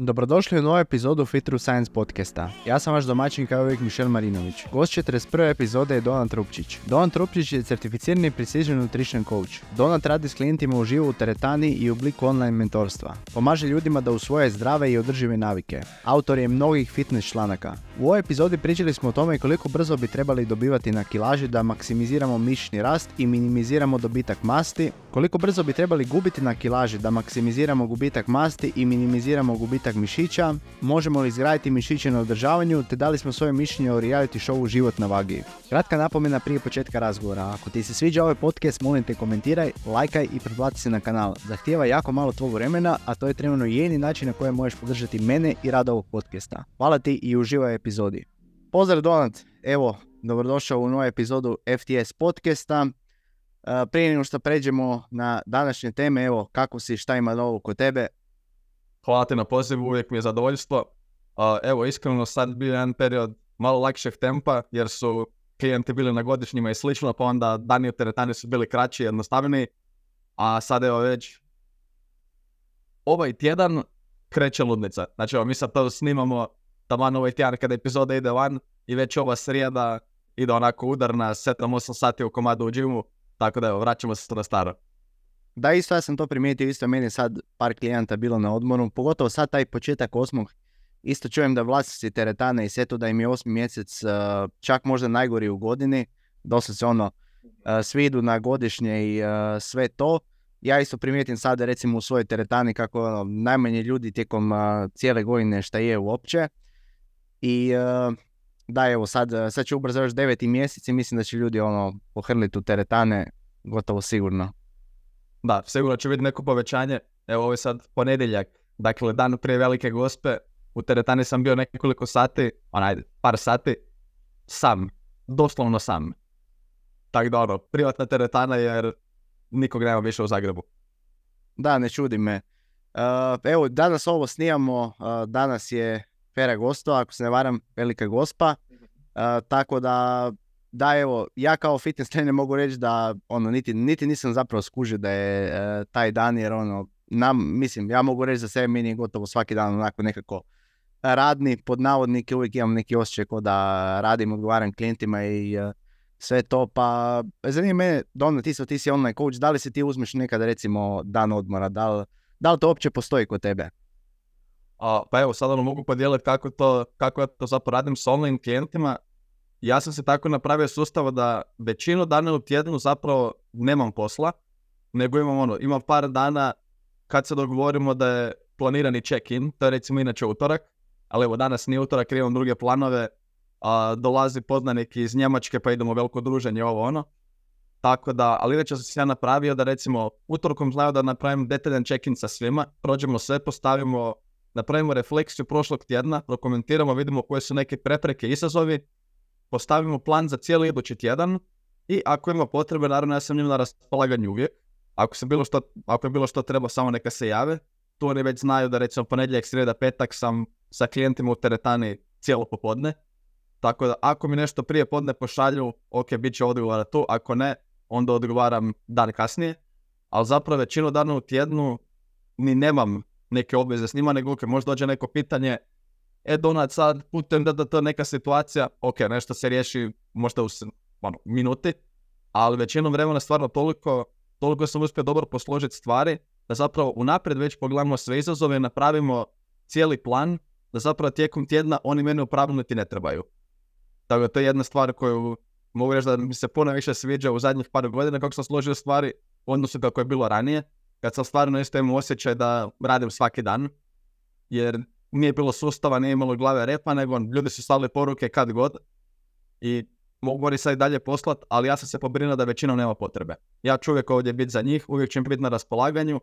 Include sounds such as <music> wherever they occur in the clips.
Dobrodošli u novu epizodu Fit Through Science podcasta. Ja sam vaš domaćin kao uvijek Mišel Marinović. Gost 41. epizode je Donat Trupčić. Donat Trupčić je certificirani Precision Nutrition Coach. Donat radi s klijentima uživo u teretani i u obliku online mentorstva. Pomaže ljudima da usvoje zdrave i održive navike. Autor je mnogih fitness članaka. U ovoj epizodi pričali smo o tome koliko brzo bi trebali dobivati na kilaži da maksimiziramo mišićni rast i minimiziramo dobitak masti, koliko brzo bi trebali gubiti na kilaži da maksimiziramo gubitak masti i minimiziramo gubitak mišića, možemo li izgraditi mišiće na održavanju, te dali smo svoje mišljenje o reality showu Život na vagi. Kratka napomena prije početka razgovora. Ako ti se sviđa ovaj podcast, molim te komentiraj, lajkaj i pretplati se na kanal. Zahtijeva jako malo tvog vremena, a to je trenutno jedini način na koji možeš podržati mene i rad ovog podcasta. Hvala ti i uživaj u epizodi. Pozdrav Donat, evo, dobrodošao u novu epizodu FTS podcasta. E, Prije nego što pređemo na današnje teme, evo, kako si, šta ima novo kod tebe? Hvala ti na pozivu, uvijek mi je zadovoljstvo. Evo, iskreno sad bio jedan period malo lakšeg tempa, jer su klijenti bili na godišnjima i slično, pa onda dani u teretani su bili kraći i jednostavniji. A sad evo već ovaj tjedan kreće ludnica. Znači evo, mi sad to snimamo taman ovaj tjedan kada epizoda ide van i već ova srijeda ide onako udarna 7-8 sati u komadu u džimu, tako da evo, vraćamo se na staro. Da, isto ja sam to primijetio, isto meni sad par klijenata bilo na odmoru, pogotovo sad taj početak osmog, isto čujem da vlasnici teretane i sve to da im je osmi mjesec uh, čak možda najgori u godini, dosta se ono, uh, svi idu na godišnje i uh, sve to. Ja isto primijetim sad recimo u svojoj teretani kako ono, najmanje ljudi tijekom cijele godine šta je uopće. I uh, da evo sad, sad će ubrzo još deveti mjesec i mislim da će ljudi ono pohrliti u teretane gotovo sigurno. Da, sigurno će biti neko povećanje. Evo ovo je sad ponedjeljak, dakle dan prije velike gospe. U teretani sam bio nekoliko sati, onaj, par sati, sam, doslovno sam. Tako da ono, privatna teretana jer nikog nema više u Zagrebu. Da, ne čudi me. Uh, evo, danas ovo snimamo, uh, danas je Fera Gosto, ako se ne varam, velika gospa. Uh, tako da, da evo, ja kao fitness trener mogu reći da ono, niti, niti nisam zapravo skužio da je uh, taj dan jer ono, nam, mislim, ja mogu reći za sebe, meni je gotovo svaki dan onako nekako radni, pod navodnike, uvijek imam neki osjećaj kao da radim, odgovaram klijentima i uh, sve to, pa zanima mene, Dona, ti, si- ti si online coach, da li si ti uzmeš nekada recimo dan odmora, da li, da li to uopće postoji kod tebe? A, pa evo, sad ono mogu podijeliti kako, to, kako ja to zapravo radim s online klijentima. Ja sam se tako napravio sustav da većinu dana u tjednu zapravo nemam posla, nego imam ono, imam par dana kad se dogovorimo da je planirani check-in, to je recimo inače utorak, ali evo danas nije utorak imam druge planove, a, dolazi poznanik iz Njemačke pa idemo veliko druženje, ovo ono. Tako da, ali inače sam se ja napravio da recimo utorkom znaju da napravim detaljan check-in sa svima, prođemo sve, postavimo, napravimo refleksiju prošlog tjedna, prokomentiramo, vidimo koje su neke prepreke i izazovi, postavimo plan za cijeli idući tjedan i ako ima potrebe, naravno ja sam njima na raspolaganju uvijek. Ako, se bilo što, ako je bilo što treba, samo neka se jave. Tu oni već znaju da recimo ponedjeljak, srijeda, petak sam sa klijentima u teretani cijelo popodne. Tako da ako mi nešto prije podne pošalju, ok, bit će odgovora tu, ako ne, onda odgovaram dan kasnije. Ali zapravo većinu dana u tjednu ni nemam neke obveze s njima, nego ok, možda dođe neko pitanje, e Donat sad putem da, da to neka situacija, ok, nešto se riješi možda u ono, minuti, ali većinom vremena stvarno toliko, toliko sam uspio dobro posložiti stvari, da zapravo unaprijed već pogledamo sve izazove napravimo cijeli plan, da zapravo tijekom tjedna oni meni u niti ne trebaju. Tako da to je jedna stvar koju mogu reći da mi se puno više sviđa u zadnjih par godina kako sam složio stvari u odnosu kako je bilo ranije, kad sam stvarno isto imao osjećaj da radim svaki dan, jer nije bilo sustava, nije imalo glave repa, nego ljudi su slali poruke kad god i mogu oni sad i dalje poslat, ali ja sam se pobrinuo da većinom nema potrebe. Ja ću uvijek ovdje biti za njih, uvijek ću biti na raspolaganju,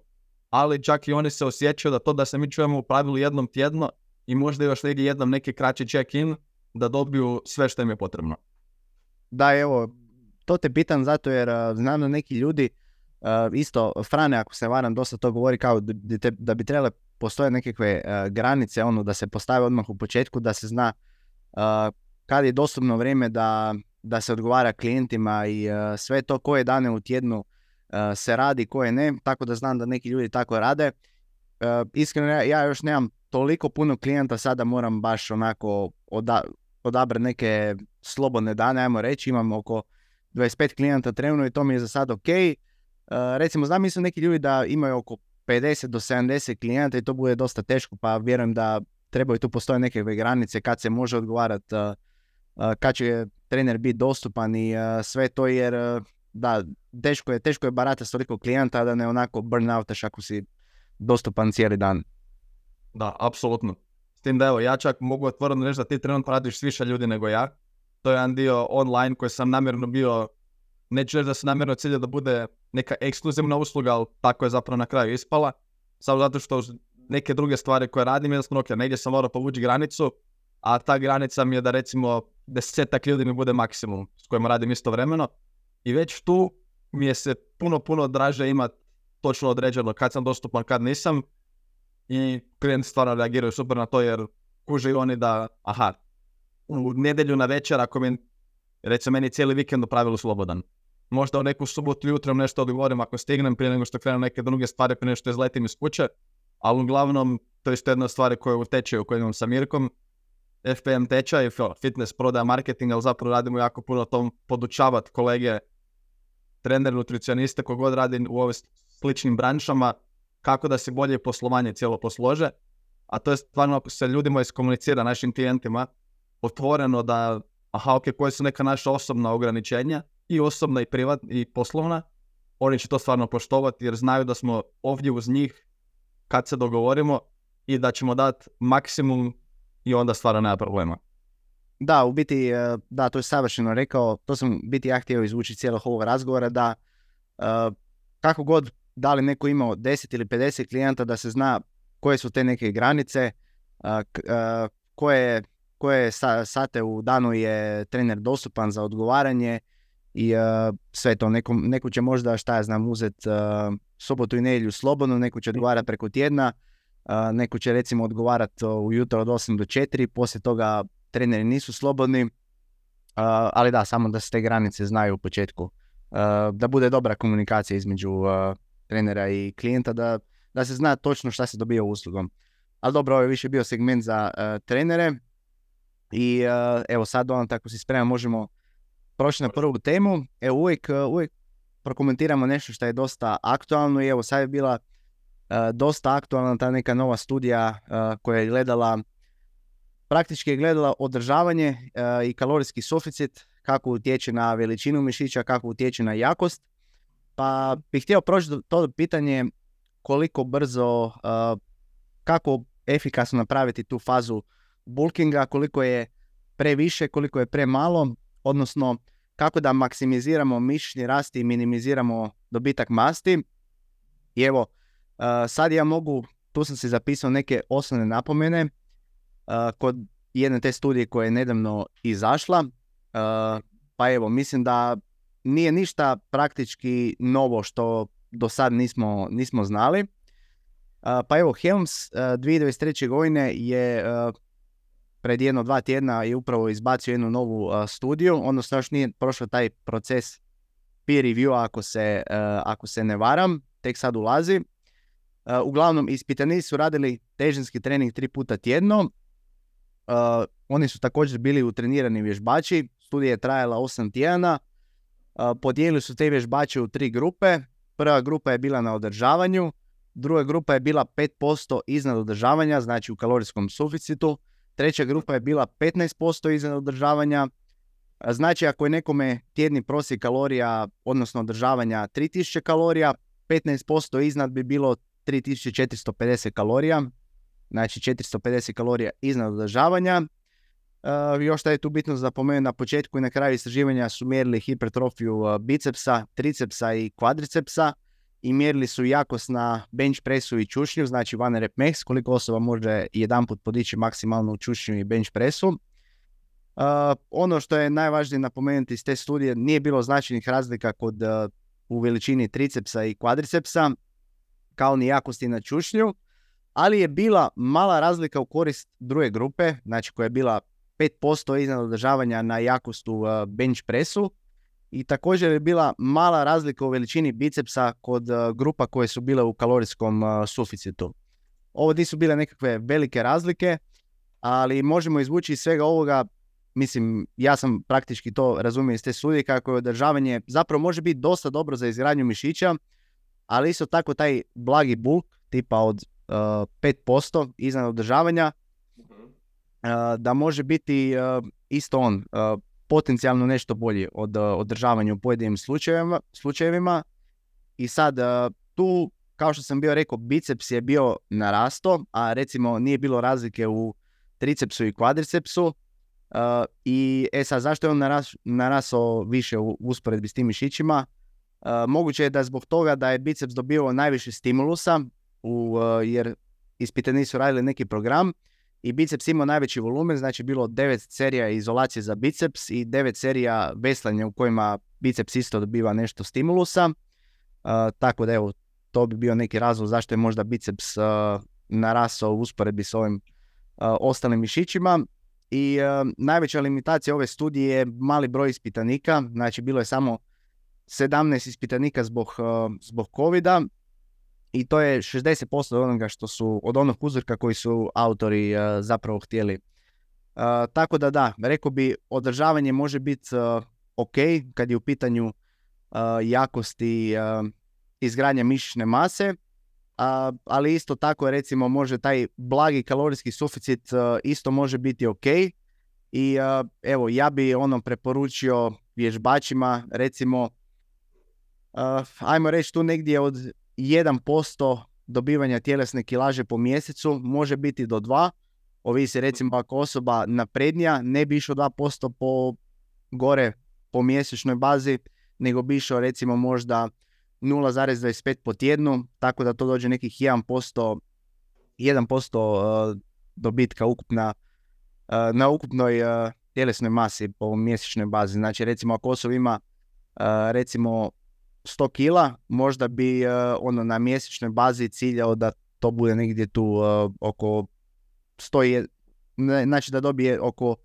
ali čak i oni se osjećaju da to da se mi čujemo u pravilu jednom tjedno i možda još negdje jednom neki kraći check-in, da dobiju sve što im je potrebno. Da, evo, to te pitam zato jer znam da neki ljudi, isto Frane ako se varam, dosta to govori kao da bi, trebale postoje nekakve uh, granice, ono da se postave odmah u početku, da se zna uh, kad je dostupno vrijeme da, da se odgovara klijentima i sve to koje dane u tjednu se radi, koje ne, tako da znam da neki ljudi tako rade. Iskreno ja, još nemam toliko puno klijenta sada moram baš onako oda, odabrati neke slobodne dane, ajmo reći, imam oko 25 klijenata trenutno i to mi je za sad ok. Recimo, znam mislim neki ljudi da imaju oko 50 do 70 klijenata i to bude dosta teško, pa vjerujem da trebaju tu postoje neke granice kad se može odgovarati, kad će trener biti dostupan i sve to jer da, teško je, teško je barata s toliko klijenta da ne onako burnoutaš ako si dostupan cijeli dan. Da, apsolutno. S tim da evo, ja čak mogu otvoreno reći da ti trenutno radiš s više ljudi nego ja. To je jedan dio online koji sam namjerno bio, neću reći da se namjerno cilja da bude neka ekskluzivna usluga, ali tako je zapravo na kraju ispala. Samo zato što neke druge stvari koje radim, jednostavno, ok, negdje sam morao povući granicu, a ta granica mi je da recimo desetak ljudi mi bude maksimum s kojima radim istovremeno. I već tu mi je se puno, puno draže imati točno određeno kad sam dostupan, kad nisam. I klijenti stvarno reagiraju super na to jer kuže i oni da, aha, u nedjelju na večer ako mi, recimo meni cijeli vikend u pravilu slobodan. Možda u neku subotu jutro nešto odgovorim ako stignem prije nego što krenu neke druge stvari prije nego što izletim iz kuće. Ali uglavnom, to je jedna stvar koja je u tečaju koju imam sa Mirkom. FPM tečaj, fitness, prodaja, marketing, ali zapravo radimo jako puno tom podučavati kolege, trener, nutricioniste, kogod radi u ovim sličnim branšama, kako da se bolje poslovanje cijelo poslože. A to je stvarno ako se ljudima iskomunicira našim klijentima otvoreno da, aha, ok, koje su neka naša osobna ograničenja i osobna i privatna i poslovna, oni će to stvarno poštovati jer znaju da smo ovdje uz njih kad se dogovorimo i da ćemo dati maksimum i onda stvarno nema problema. Da, u biti, e, da, to je savršeno rekao, to sam biti ja htio izvući cijelog ovog razgovora, da e, kako god da li neko imao 10 ili 50 klijenta, da se zna koje su te neke granice, e, koje, koje sate u danu je trener dostupan za odgovaranje i sve to. Neko, neko će možda, šta ja znam, uzeti sobotu i nedjelju slobodno, neko će odgovarati preko tjedna, neko će recimo odgovarati ujutro od 8 do 4, poslije toga treneri nisu slobodni, ali da, samo da se te granice znaju u početku. Da bude dobra komunikacija između trenera i klijenta, da, da se zna točno šta se dobija uslugom. Ali dobro, ovo je više bio segment za trenere. I evo sad on tako si spremam, možemo proći na prvu temu. Evo uvijek, uvijek prokomentiramo nešto što je dosta aktualno i evo sad je bila uh, dosta aktualna ta neka nova studija uh, koja je gledala praktički je gledala održavanje uh, i kalorijski suficit, kako utječe na veličinu mišića, kako utječe na jakost. Pa bih htio proći to pitanje koliko brzo, kako efikasno napraviti tu fazu bulkinga, koliko je previše, koliko je premalo, odnosno kako da maksimiziramo mišićni rast i minimiziramo dobitak masti. I evo, sad ja mogu, tu sam si zapisao neke osnovne napomene kod jedne te studije koja je nedavno izašla. Pa evo, mislim da nije ništa praktički novo što do sad nismo, nismo znali. Pa evo, Helms 2023. godine je pred jedno dva tjedna je upravo izbacio jednu novu studiju, odnosno još nije prošao taj proces peer review ako se, ako se ne varam, tek sad ulazi. uglavnom, ispitanici su radili težinski trening tri puta tjedno. oni su također bili utrenirani vježbači. Studija je trajala 8 tjedana. podijelili su te vježbače u tri grupe. Prva grupa je bila na održavanju, druga grupa je bila 5% iznad održavanja, znači u kalorijskom suficitu, Treća grupa je bila 15% iznad održavanja. Znači ako je nekome tjedni prosjek kalorija, odnosno održavanja 3000 kalorija, 15% iznad bi bilo 3450 kalorija. Znači 450 kalorija iznad održavanja. Uh, još što je tu bitno za na početku i na kraju istraživanja su mjerili hipertrofiju bicepsa, tricepsa i kvadricepsa i mjerili su jakost na bench pressu i čušnju, znači one rep max, koliko osoba može jedanput podići maksimalno u čušnju i bench pressu. Uh, ono što je najvažnije napomenuti iz te studije, nije bilo značajnih razlika kod uh, u veličini tricepsa i kvadricepsa, kao ni jakosti na čušnju, ali je bila mala razlika u korist druge grupe, znači koja je bila 5% iznad održavanja na jakost u bench pressu, i također je bila mala razlika u veličini bicepsa kod uh, grupa koje su bile u kalorijskom uh, suficitu. ovo nisu bile nekakve velike razlike, ali možemo izvući iz svega ovoga, mislim, ja sam praktički to razumio iz te studije kako je održavanje zapravo može biti dosta dobro za izgradnju mišića, ali isto tako taj blagi bulk tipa od uh, 5% iznad održavanja, uh, da može biti uh, isto on potencijalno nešto bolji od uh, održavanja u pojedinim slučajevima, slučajevima. I sad tu, kao što sam bio rekao, biceps je bio narasto, a recimo nije bilo razlike u tricepsu i kvadricepsu. Uh, I e sad, zašto je on naras, narasao više u usporedbi s tim mišićima? Moguće je da zbog toga da je biceps dobio najviše stimulusa, u, jer ispitani su radili neki program i biceps imao najveći volumen, znači bilo 9 serija izolacije za biceps i 9 serija veslanja u kojima biceps isto dobiva nešto stimulusa. Uh, tako da evo, to bi bio neki razlog zašto je možda biceps uh, narasao u usporedbi s ovim ostalim mišićima. I najveća limitacija ove studije je mali broj ispitanika, znači bilo je samo 17 ispitanika zbog, zbog covid i to je 60% od onoga što su, od onog uzorka koji su autori zapravo htjeli. tako da da, rekao bi, održavanje može biti ok kad je u pitanju jakosti izgradnja mišićne mase, ali isto tako recimo može taj blagi kalorijski suficit uh, isto može biti ok i uh, evo ja bi ono preporučio vježbačima recimo uh, ajmo reći tu negdje od 1% dobivanja tjelesne kilaže po mjesecu može biti do 2 ovisi recimo ako osoba naprednija ne bi išao 2% po gore po mjesečnoj bazi nego bi išao recimo možda 0,25 po tjednu, tako da to dođe nekih 1%, 1% uh, dobitka ukupna, uh, na ukupnoj uh, tjelesnoj masi po mjesečnoj bazi. Znači recimo ako osoba ima recimo 100 kila, možda bi ono na mjesečnoj bazi ciljao da to bude negdje tu oko 100, znači da dobije oko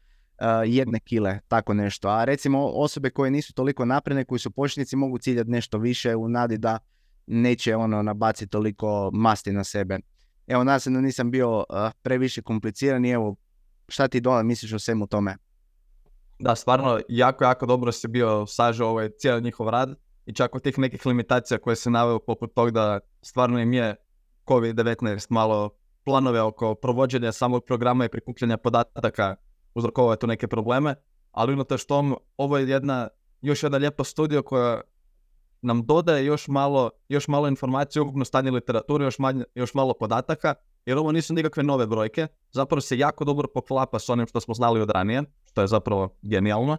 jedne kile, tako nešto. A recimo osobe koje nisu toliko napredne, koji su početnici mogu ciljati nešto više u nadi da neće ono nabaciti toliko masti na sebe. Evo, nadam se da nisam bio previše kompliciran i evo, šta ti dole misliš o svemu tome? Da, stvarno, jako, jako dobro si bio sažao ovaj cijeli njihov rad i čak od tih nekih limitacija koje se naveo poput tog da stvarno im je COVID-19 malo planove oko provođenja samog programa i prikupljanja podataka uzrokovao je tu neke probleme, ali unatoč tom, ovo je jedna, još jedna lijepa studija koja nam dodaje još malo, još malo informacije ukupno stanje literature, još, manje, još malo podataka, jer ovo nisu nikakve nove brojke, zapravo se jako dobro poklapa s onim što smo znali od ranije, što je zapravo genijalno,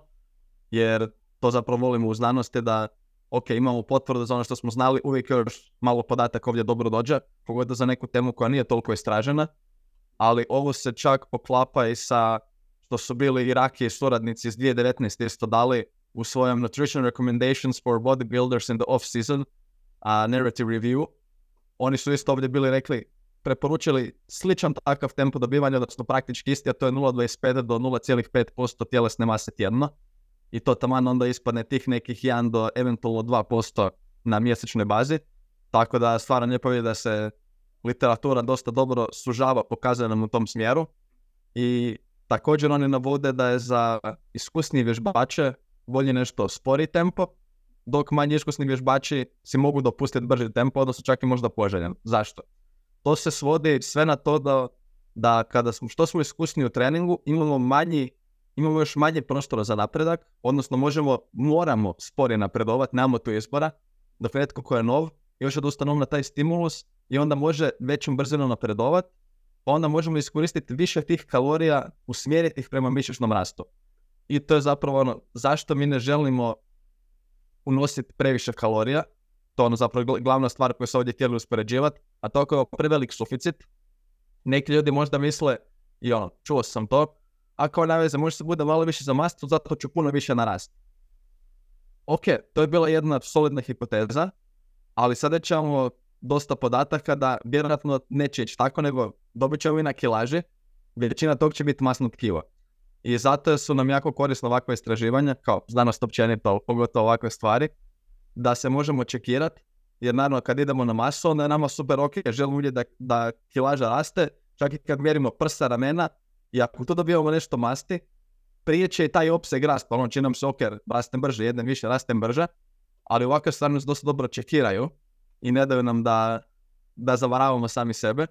jer to zapravo volimo u znanosti da ok, imamo potvrdu za ono što smo znali, uvijek još malo podataka ovdje dobro dođe, pogotovo za neku temu koja nije toliko istražena, ali ovo se čak poklapa i sa što su bili Iraki suradnici iz 2019. isto dali u svojom Nutrition Recommendations for Bodybuilders in the Off-Season uh, Narrative Review. Oni su isto ovdje bili rekli, preporučili sličan takav tempo dobivanja, odnosno praktički isti, a to je 0,25 do 0,5% tjelesne mase tjedno. I to taman onda ispadne tih nekih 1 do eventualno 2% na mjesečnoj bazi. Tako da stvarno lijepo je da se literatura dosta dobro sužava pokazanom u tom smjeru. I Također oni navode da je za iskusnije vježbače bolje nešto spori tempo, dok manje iskusni vježbači si mogu dopustiti brži tempo, odnosno čak i možda poželjen. Zašto? To se svodi sve na to da, da kada smo, što smo iskusni u treningu, imamo manji, imamo još manje prostora za napredak, odnosno možemo, moramo sporije napredovati, nemamo tu izbora, dok netko ko je nov, još odustanom na taj stimulus i onda može većom brzinom napredovati pa onda možemo iskoristiti više tih kalorija, usmjeriti ih prema mišićnom rastu. I to je zapravo ono, zašto mi ne želimo unositi previše kalorija, to je ono zapravo glavna stvar koju se ovdje htjeli uspoređivati, a to je prevelik suficit. Neki ljudi možda misle, i ono, čuo sam to, a kao naveze, može se bude malo više za mastu, zato ću puno više narasti. Ok, to je bila jedna solidna hipoteza, ali sada ćemo dosta podataka da vjerojatno neće ići tako, nego dobit ćemo i na kilaži, većina tog će biti masno tkivo. I zato su nam jako korisno ovakve istraživanja, kao znanost općenito, pogotovo ovakve stvari, da se možemo čekirati jer naravno kad idemo na masu, onda je nama super ok, želimo vidjeti da, da kilaža raste, čak i kad mjerimo prsa, ramena, i ako tu dobijemo nešto masti, prije će taj opseg rast, pa ono će nam se ok, rastem brže, jedne više, rastem brže, ali ovakve stvari nas dosta dobro čekiraju i ne daju nam da, da zavaravamo sami sebe.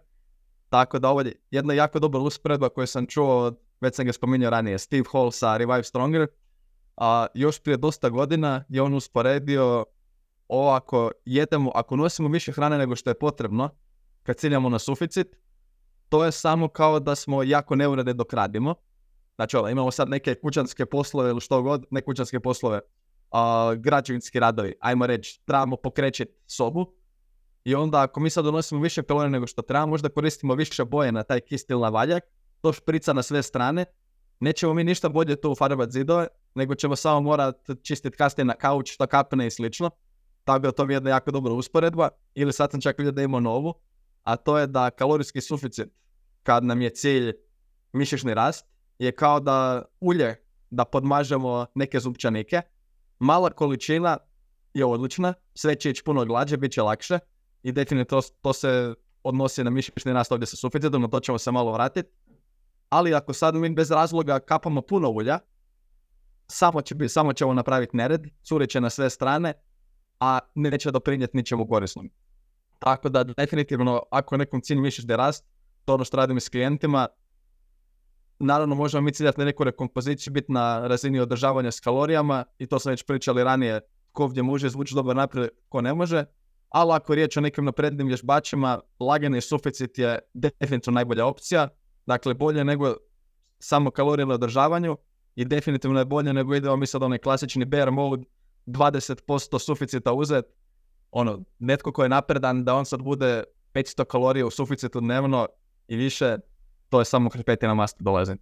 Tako da ovo je jedna jako dobra usporedba koju sam čuo, već sam ga spominjao ranije, Steve Hall sa Revive Stronger, a još prije dosta godina je on usporedio ovo ako jedemo, ako nosimo više hrane nego što je potrebno, kad ciljamo na suficit, to je samo kao da smo jako neurede dok radimo. Znači, ovo, imamo sad neke kućanske poslove ili što god, ne kućanske poslove, a, građevinski radovi, ajmo reći, trebamo pokrećiti sobu. I onda ako mi sad donosimo više kalorija nego što trebamo, možda koristimo više boje na taj kist ili na valjak, to šprica na sve strane, nećemo mi ništa bolje tu ufarbati zidove, nego ćemo samo morati čistiti kasnije na kauč, što kapne i slično. Tako da to mi je jedna jako dobra usporedba. Ili sad sam čak vidio da imamo novu, a to je da kalorijski suficit, kad nam je cilj mišićni rast, je kao da ulje da podmažemo neke zupčanike. Mala količina je odlična, sve će ići puno glađe, bit će lakše i definitivno to, se odnosi na mišićni rast ovdje sa suficitom, na to ćemo se malo vratiti. Ali ako sad mi bez razloga kapamo puno ulja, samo, će, samo ćemo napraviti nered, curit će na sve strane, a neće doprinijeti ničemu korisnom. Tako da definitivno ako nekom cilj misliš da rast, to ono što radim s klijentima, naravno možemo mi ciljati na neku rekompoziciju, biti na razini održavanja s kalorijama i to sam već pričali ranije, ko ovdje može zvuči dobro naprijed, ko ne može, ali ako je riječ o nekim naprednim vježbačima, lagani suficit je definitivno najbolja opcija, dakle bolje nego samo kalorije na održavanju i definitivno je bolje nego idemo mi sad onaj klasični bear mode, 20% suficita uzet, ono, netko ko je napredan da on sad bude 500 kalorija u suficitu dnevno i više, to je samo kroz petina masti dolazi.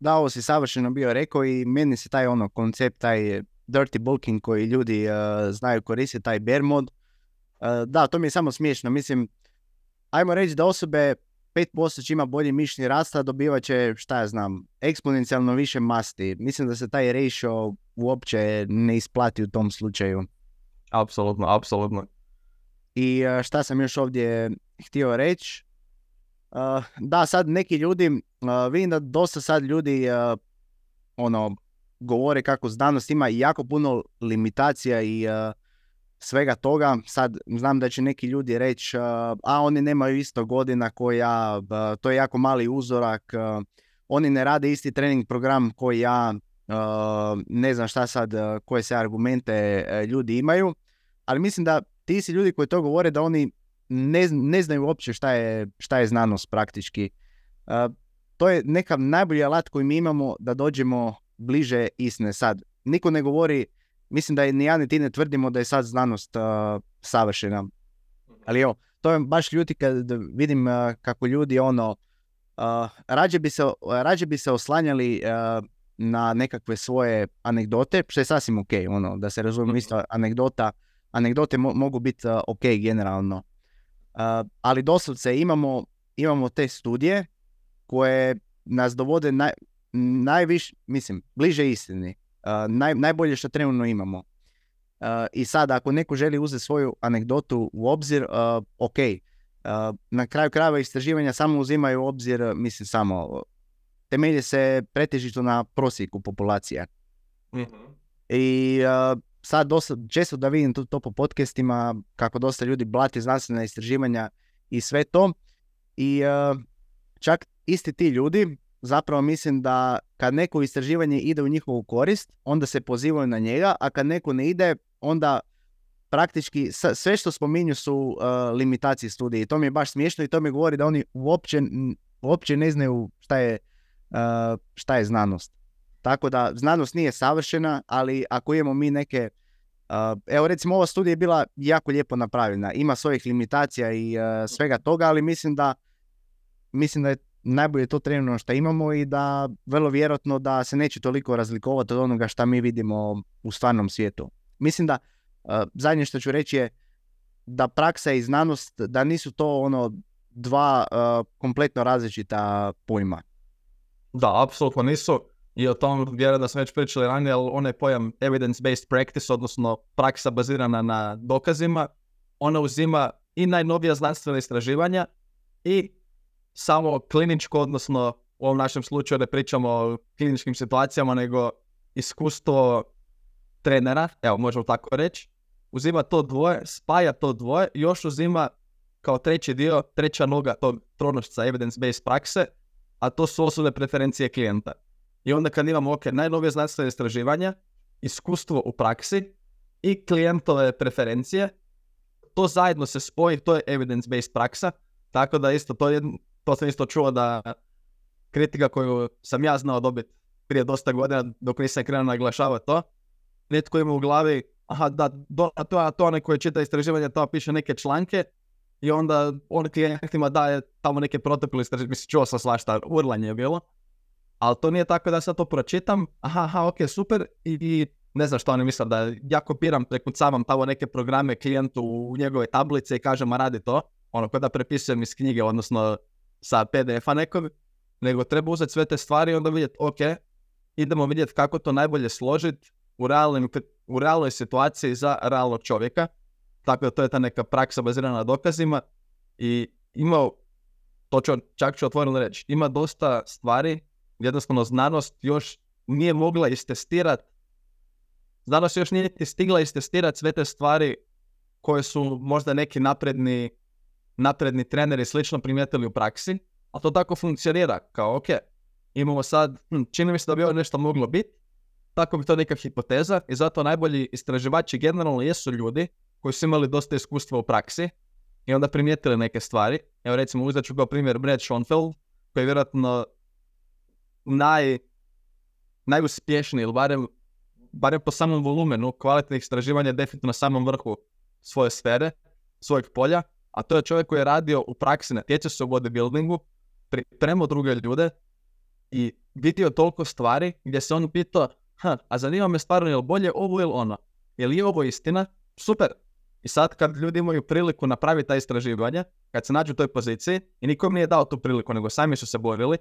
Da, ovo si savršeno bio rekao i meni se taj ono koncept, taj dirty bulking koji ljudi uh, znaju koristiti, taj bear mod, uh, da, to mi je samo smiješno. Mislim, ajmo reći da osobe 5% će ima bolji mišni rasta, dobivat će, šta ja znam, eksponencijalno više masti. Mislim da se taj ratio uopće ne isplati u tom slučaju. Apsolutno, apsolutno. I e, šta sam još ovdje htio reći? E, da, sad neki ljudi, e, vidim da dosta sad ljudi ono, govore kako znanost ima jako puno limitacija i svega toga. Sad znam da će neki ljudi reći, a oni nemaju isto godina koji ja, to je jako mali uzorak, oni ne rade isti trening program koji ja, ne znam šta sad, koje se argumente ljudi imaju, ali mislim da ti si ljudi koji to govore da oni ne, ne znaju uopće šta je, šta je znanost praktički. to je neka najbolji alat koji mi imamo da dođemo bliže istine. Sad, niko ne govori mislim da ni ja ni ti ne tvrdimo da je sad znanost uh, savršena. Ali evo, to je baš ljuti kad vidim uh, kako ljudi ono, uh, rađe, bi se, rađe bi se oslanjali na nekakve svoje anegdote, što je sasvim ok, ono, da se razumije mhm. isto anegdota, anegdote mogu biti ok generalno. ali doslovce imamo, imamo te studije koje nas dovode naj, najviše, mislim, bliže istini naj, najbolje što trenutno imamo. I sad, ako neko želi uzeti svoju anegdotu u obzir, ok. Na kraju krajeva istraživanja samo uzimaju u obzir, mislim samo, temelje se pretežito na prosjeku populacije. Mhm. I sad dosta, često da vidim to, to po podcastima, kako dosta ljudi blati znanstvena istraživanja i sve to. I čak isti ti ljudi zapravo mislim da kad neko istraživanje ide u njihovu korist, onda se pozivaju na njega, a kad neko ne ide, onda praktički sve što spominju su uh, limitacije studije. I to mi je baš smiješno i to mi govori da oni uopće, uopće ne znaju šta je, uh, šta je znanost. Tako da znanost nije savršena, ali ako imamo mi neke evo recimo ova studija je bila jako lijepo napravljena, ima svojih limitacija i uh, svega toga, ali mislim da mislim da je najbolje to trenutno što imamo i da vrlo vjerojatno da se neće toliko razlikovati od onoga što mi vidimo u stvarnom svijetu. Mislim da uh, zadnje što ću reći je da praksa i znanost da nisu to ono dva uh, kompletno različita pojma. Da, apsolutno nisu. I o tom vjerujem da smo već pričali ranije, ali onaj pojam evidence-based practice, odnosno praksa bazirana na dokazima, ona uzima i najnovija znanstvena istraživanja i samo kliničko, odnosno u ovom našem slučaju ne pričamo o kliničkim situacijama, nego iskustvo trenera, evo možemo tako reći, uzima to dvoje, spaja to dvoje još uzima kao treći dio, treća noga tog tronošca evidence-based prakse, a to su osobne preferencije klijenta. I onda kad imamo, ok, najnovije znanstvene istraživanja, iskustvo u praksi i klijentove preferencije, to zajedno se spoji, to je evidence-based praksa, tako da isto to, je, to sam isto čuo da kritika koju sam ja znao dobiti prije dosta godina dok nisam krenuo naglašavati to, netko ima u glavi, aha da, do, to, to onaj koji čita istraživanja, to piše neke članke i onda on klijentima daje tamo neke protokole istraživanja, mislim čuo sam svašta, urlanje je bilo, ali to nije tako da sad to pročitam, aha, aha, ok, super, i, i ne znam što oni misle, da ja kopiram, prekucavam tamo neke programe klijentu u njegove tablice i kažem, a radi to, ono, kada da prepisujem iz knjige, odnosno sa PDF-a nekog, nego treba uzeti sve te stvari i onda vidjeti, ok, idemo vidjeti kako to najbolje složiti u, u realnoj situaciji za realnog čovjeka. Tako da to je ta neka praksa bazirana na dokazima. I ima, to ću, čak ću otvoreno reći, ima dosta stvari, jednostavno znanost još nije mogla istestirati, znanost još nije stigla istestirati sve te stvari koje su možda neki napredni, napredni treneri slično primijetili u praksi, a to tako funkcionira, kao ok, imamo sad, hm, čini mi se da bi ovo nešto moglo biti, tako bi to neka hipoteza i zato najbolji istraživači generalno jesu ljudi koji su imali dosta iskustva u praksi i onda primijetili neke stvari. Evo recimo uzet ću kao primjer Brad Schoenfeld koji je vjerojatno naj, najuspješniji ili barem, barem po samom volumenu kvalitetnih istraživanja definitivno na samom vrhu svoje sfere, svojeg polja, a to je čovjek koji je radio u praksi, natjecao se u bodybuildingu, pripremao druge ljude i vidio toliko stvari gdje se on pitao, ha, a zanima me stvarno je li bolje ovo ili ono, je li ovo istina, super. I sad kad ljudi imaju priliku napraviti ta istraživanja, kad se nađu u toj poziciji i nikom nije dao tu priliku, nego sami su se borili,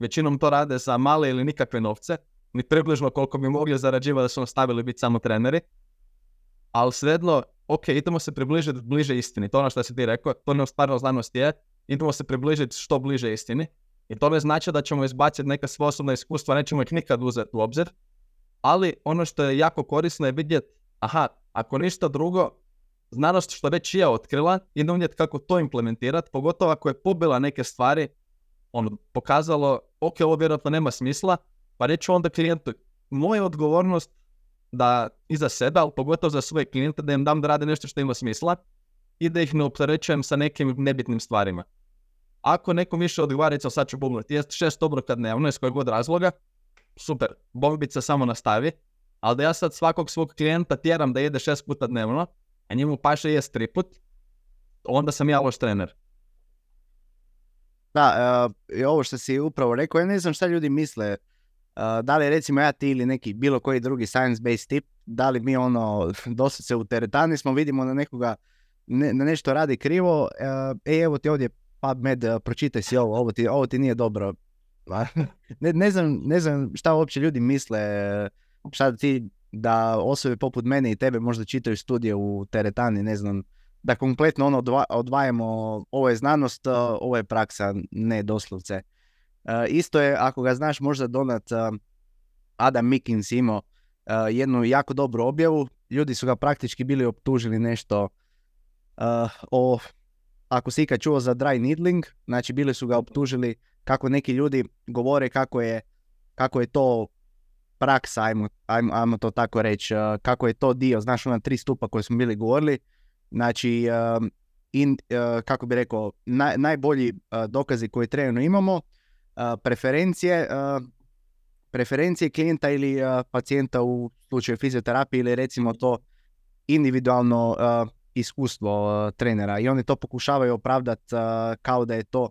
većinom to rade za male ili nikakve novce, ni približno koliko bi mogli zarađivati da su nastavili biti samo treneri, ali svejedno, ok, idemo se približiti bliže istini, to ono što si ti rekao, to ne stvarno znanost je, idemo se približiti što bliže istini. I to ne znači da ćemo izbaciti neka svoja osobna iskustva, nećemo ih nikad uzeti u obzir. Ali ono što je jako korisno je vidjeti, aha, ako ništa drugo, znanost što već je otkrila, idemo vidjeti kako to implementirati, pogotovo ako je pobila neke stvari, ono, pokazalo, ok, ovo vjerojatno nema smisla, pa reću onda klijentu, moja odgovornost da i za sebe, ali pogotovo za svoje klijente, da im dam da rade nešto što ima smisla i da ih ne opterećujem sa nekim nebitnim stvarima. Ako nekom više odgovara, recimo sad ću bubnuti, jest šest obroka dnevno iz kojeg god razloga, super, bombica samo nastavi, ali da ja sad svakog svog klijenta tjeram da jede šest puta dnevno, a njemu paše jest tri put, onda sam ja loš trener. Da, uh, ovo što si upravo rekao, ja ne znam šta ljudi misle, uh, da li recimo ja ti ili neki bilo koji drugi science-based tip, da li mi ono, <laughs> dosad se u teretani smo, vidimo na nekoga, ne, na nešto radi krivo, uh, e evo ti ovdje PubMed, pročitaj si ovo, ovo ti, ovo ti nije dobro. <laughs> ne, ne, znam, ne znam šta uopće ljudi misle, šta ti da osobe poput mene i tebe možda čitaju studije u teretani, ne znam, da kompletno ono odvajamo, ovo je znanost, uh, ovo je praksa, ne doslovce. Uh, isto je, ako ga znaš, možda donat Adam Mikins imao jednu jako dobru objavu, ljudi su ga praktički bili optužili nešto o ako si ikad čuo za dry needling, znači bili su ga optužili kako neki ljudi govore kako je, kako je to praksa, ajmo, ajmo, ajmo to tako reći, uh, kako je to dio, znaš ona tri stupa koje smo bili govorili, znači um, in, uh, kako bi rekao, naj, najbolji uh, dokazi koje trenutno imamo, preferencije, preferencije klijenta ili pacijenta u slučaju fizioterapije ili recimo to individualno iskustvo uh, trenera i oni to pokušavaju opravdati uh, kao da je to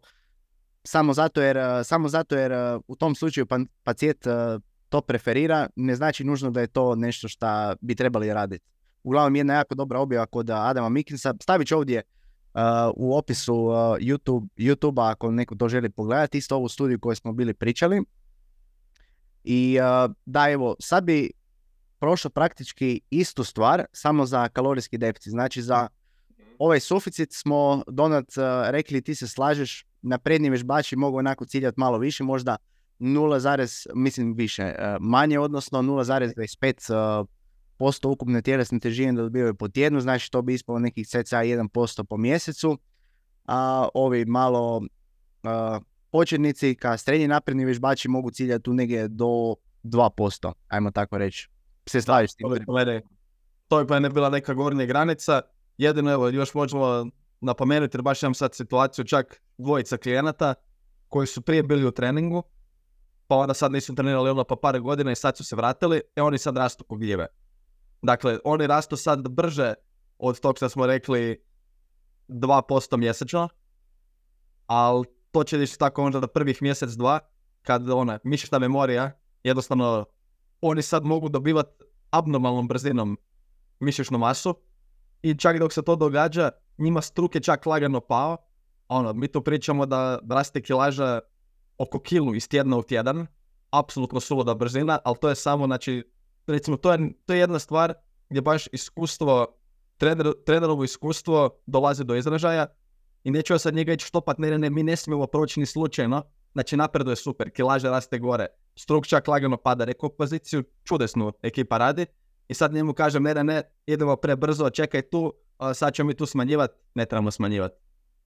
samo zato jer, uh, samo zato jer u tom slučaju pa, pacijent to preferira, ne znači nužno da je to nešto što bi trebali raditi. Uglavnom jedna jako dobra objava kod Adama Mikinsa. Stavit ću ovdje u opisu YouTube, YouTube ako neko to želi pogledati, isto ovu studiju koju smo bili pričali. I da evo, sad bi prošlo praktički istu stvar, samo za kalorijski deficit. Znači za ovaj suficit smo donat uh, rekli ti se slažeš, na prednji vežbači mogu onako ciljati malo više, možda 0, mislim više, uh, manje odnosno 0,25 uh, posto ukupne tjelesne težine da dobivaju po tjednu, znači to bi ispalo nekih cca 1% po mjesecu, a ovi malo uh, početnici ka srednji napredni vežbači mogu ciljati tu negdje do 2%, ajmo tako reći. Se slaviš s tim? To je ne bila neka gornja granica, jedino evo još možemo napomenuti jer baš imam sad situaciju čak dvojica klijenata koji su prije bili u treningu, pa onda sad nisu trenirali ono pa par godina i sad su se vratili, e oni sad rastu ko gljive. Dakle, oni rastu sad brže od tog što smo rekli 2% mjesečno, ali to će ići tako možda da prvih mjesec, dva, kad ona mišićna memorija, jednostavno oni sad mogu dobivati abnormalnom brzinom mišićnu masu i čak dok se to događa, njima struk je čak lagano pao. Ono, mi tu pričamo da raste kilaža oko kilu iz tjedna u tjedan, apsolutno suluda brzina, ali to je samo, znači, recimo, to je, to je jedna stvar gdje baš iskustvo, trener, trenerovo iskustvo dolazi do izražaja i neću sad njega ići štopat, ne, ne, mi ne smijemo proći ni slučajno, znači napreduje super, kilaža raste gore, struk čak lagano pada, rekao poziciju čudesnu ekipa radi i sad njemu kažem ne, ne, ne, idemo prebrzo, čekaj tu, sad ćemo mi tu smanjivati, ne trebamo smanjivati.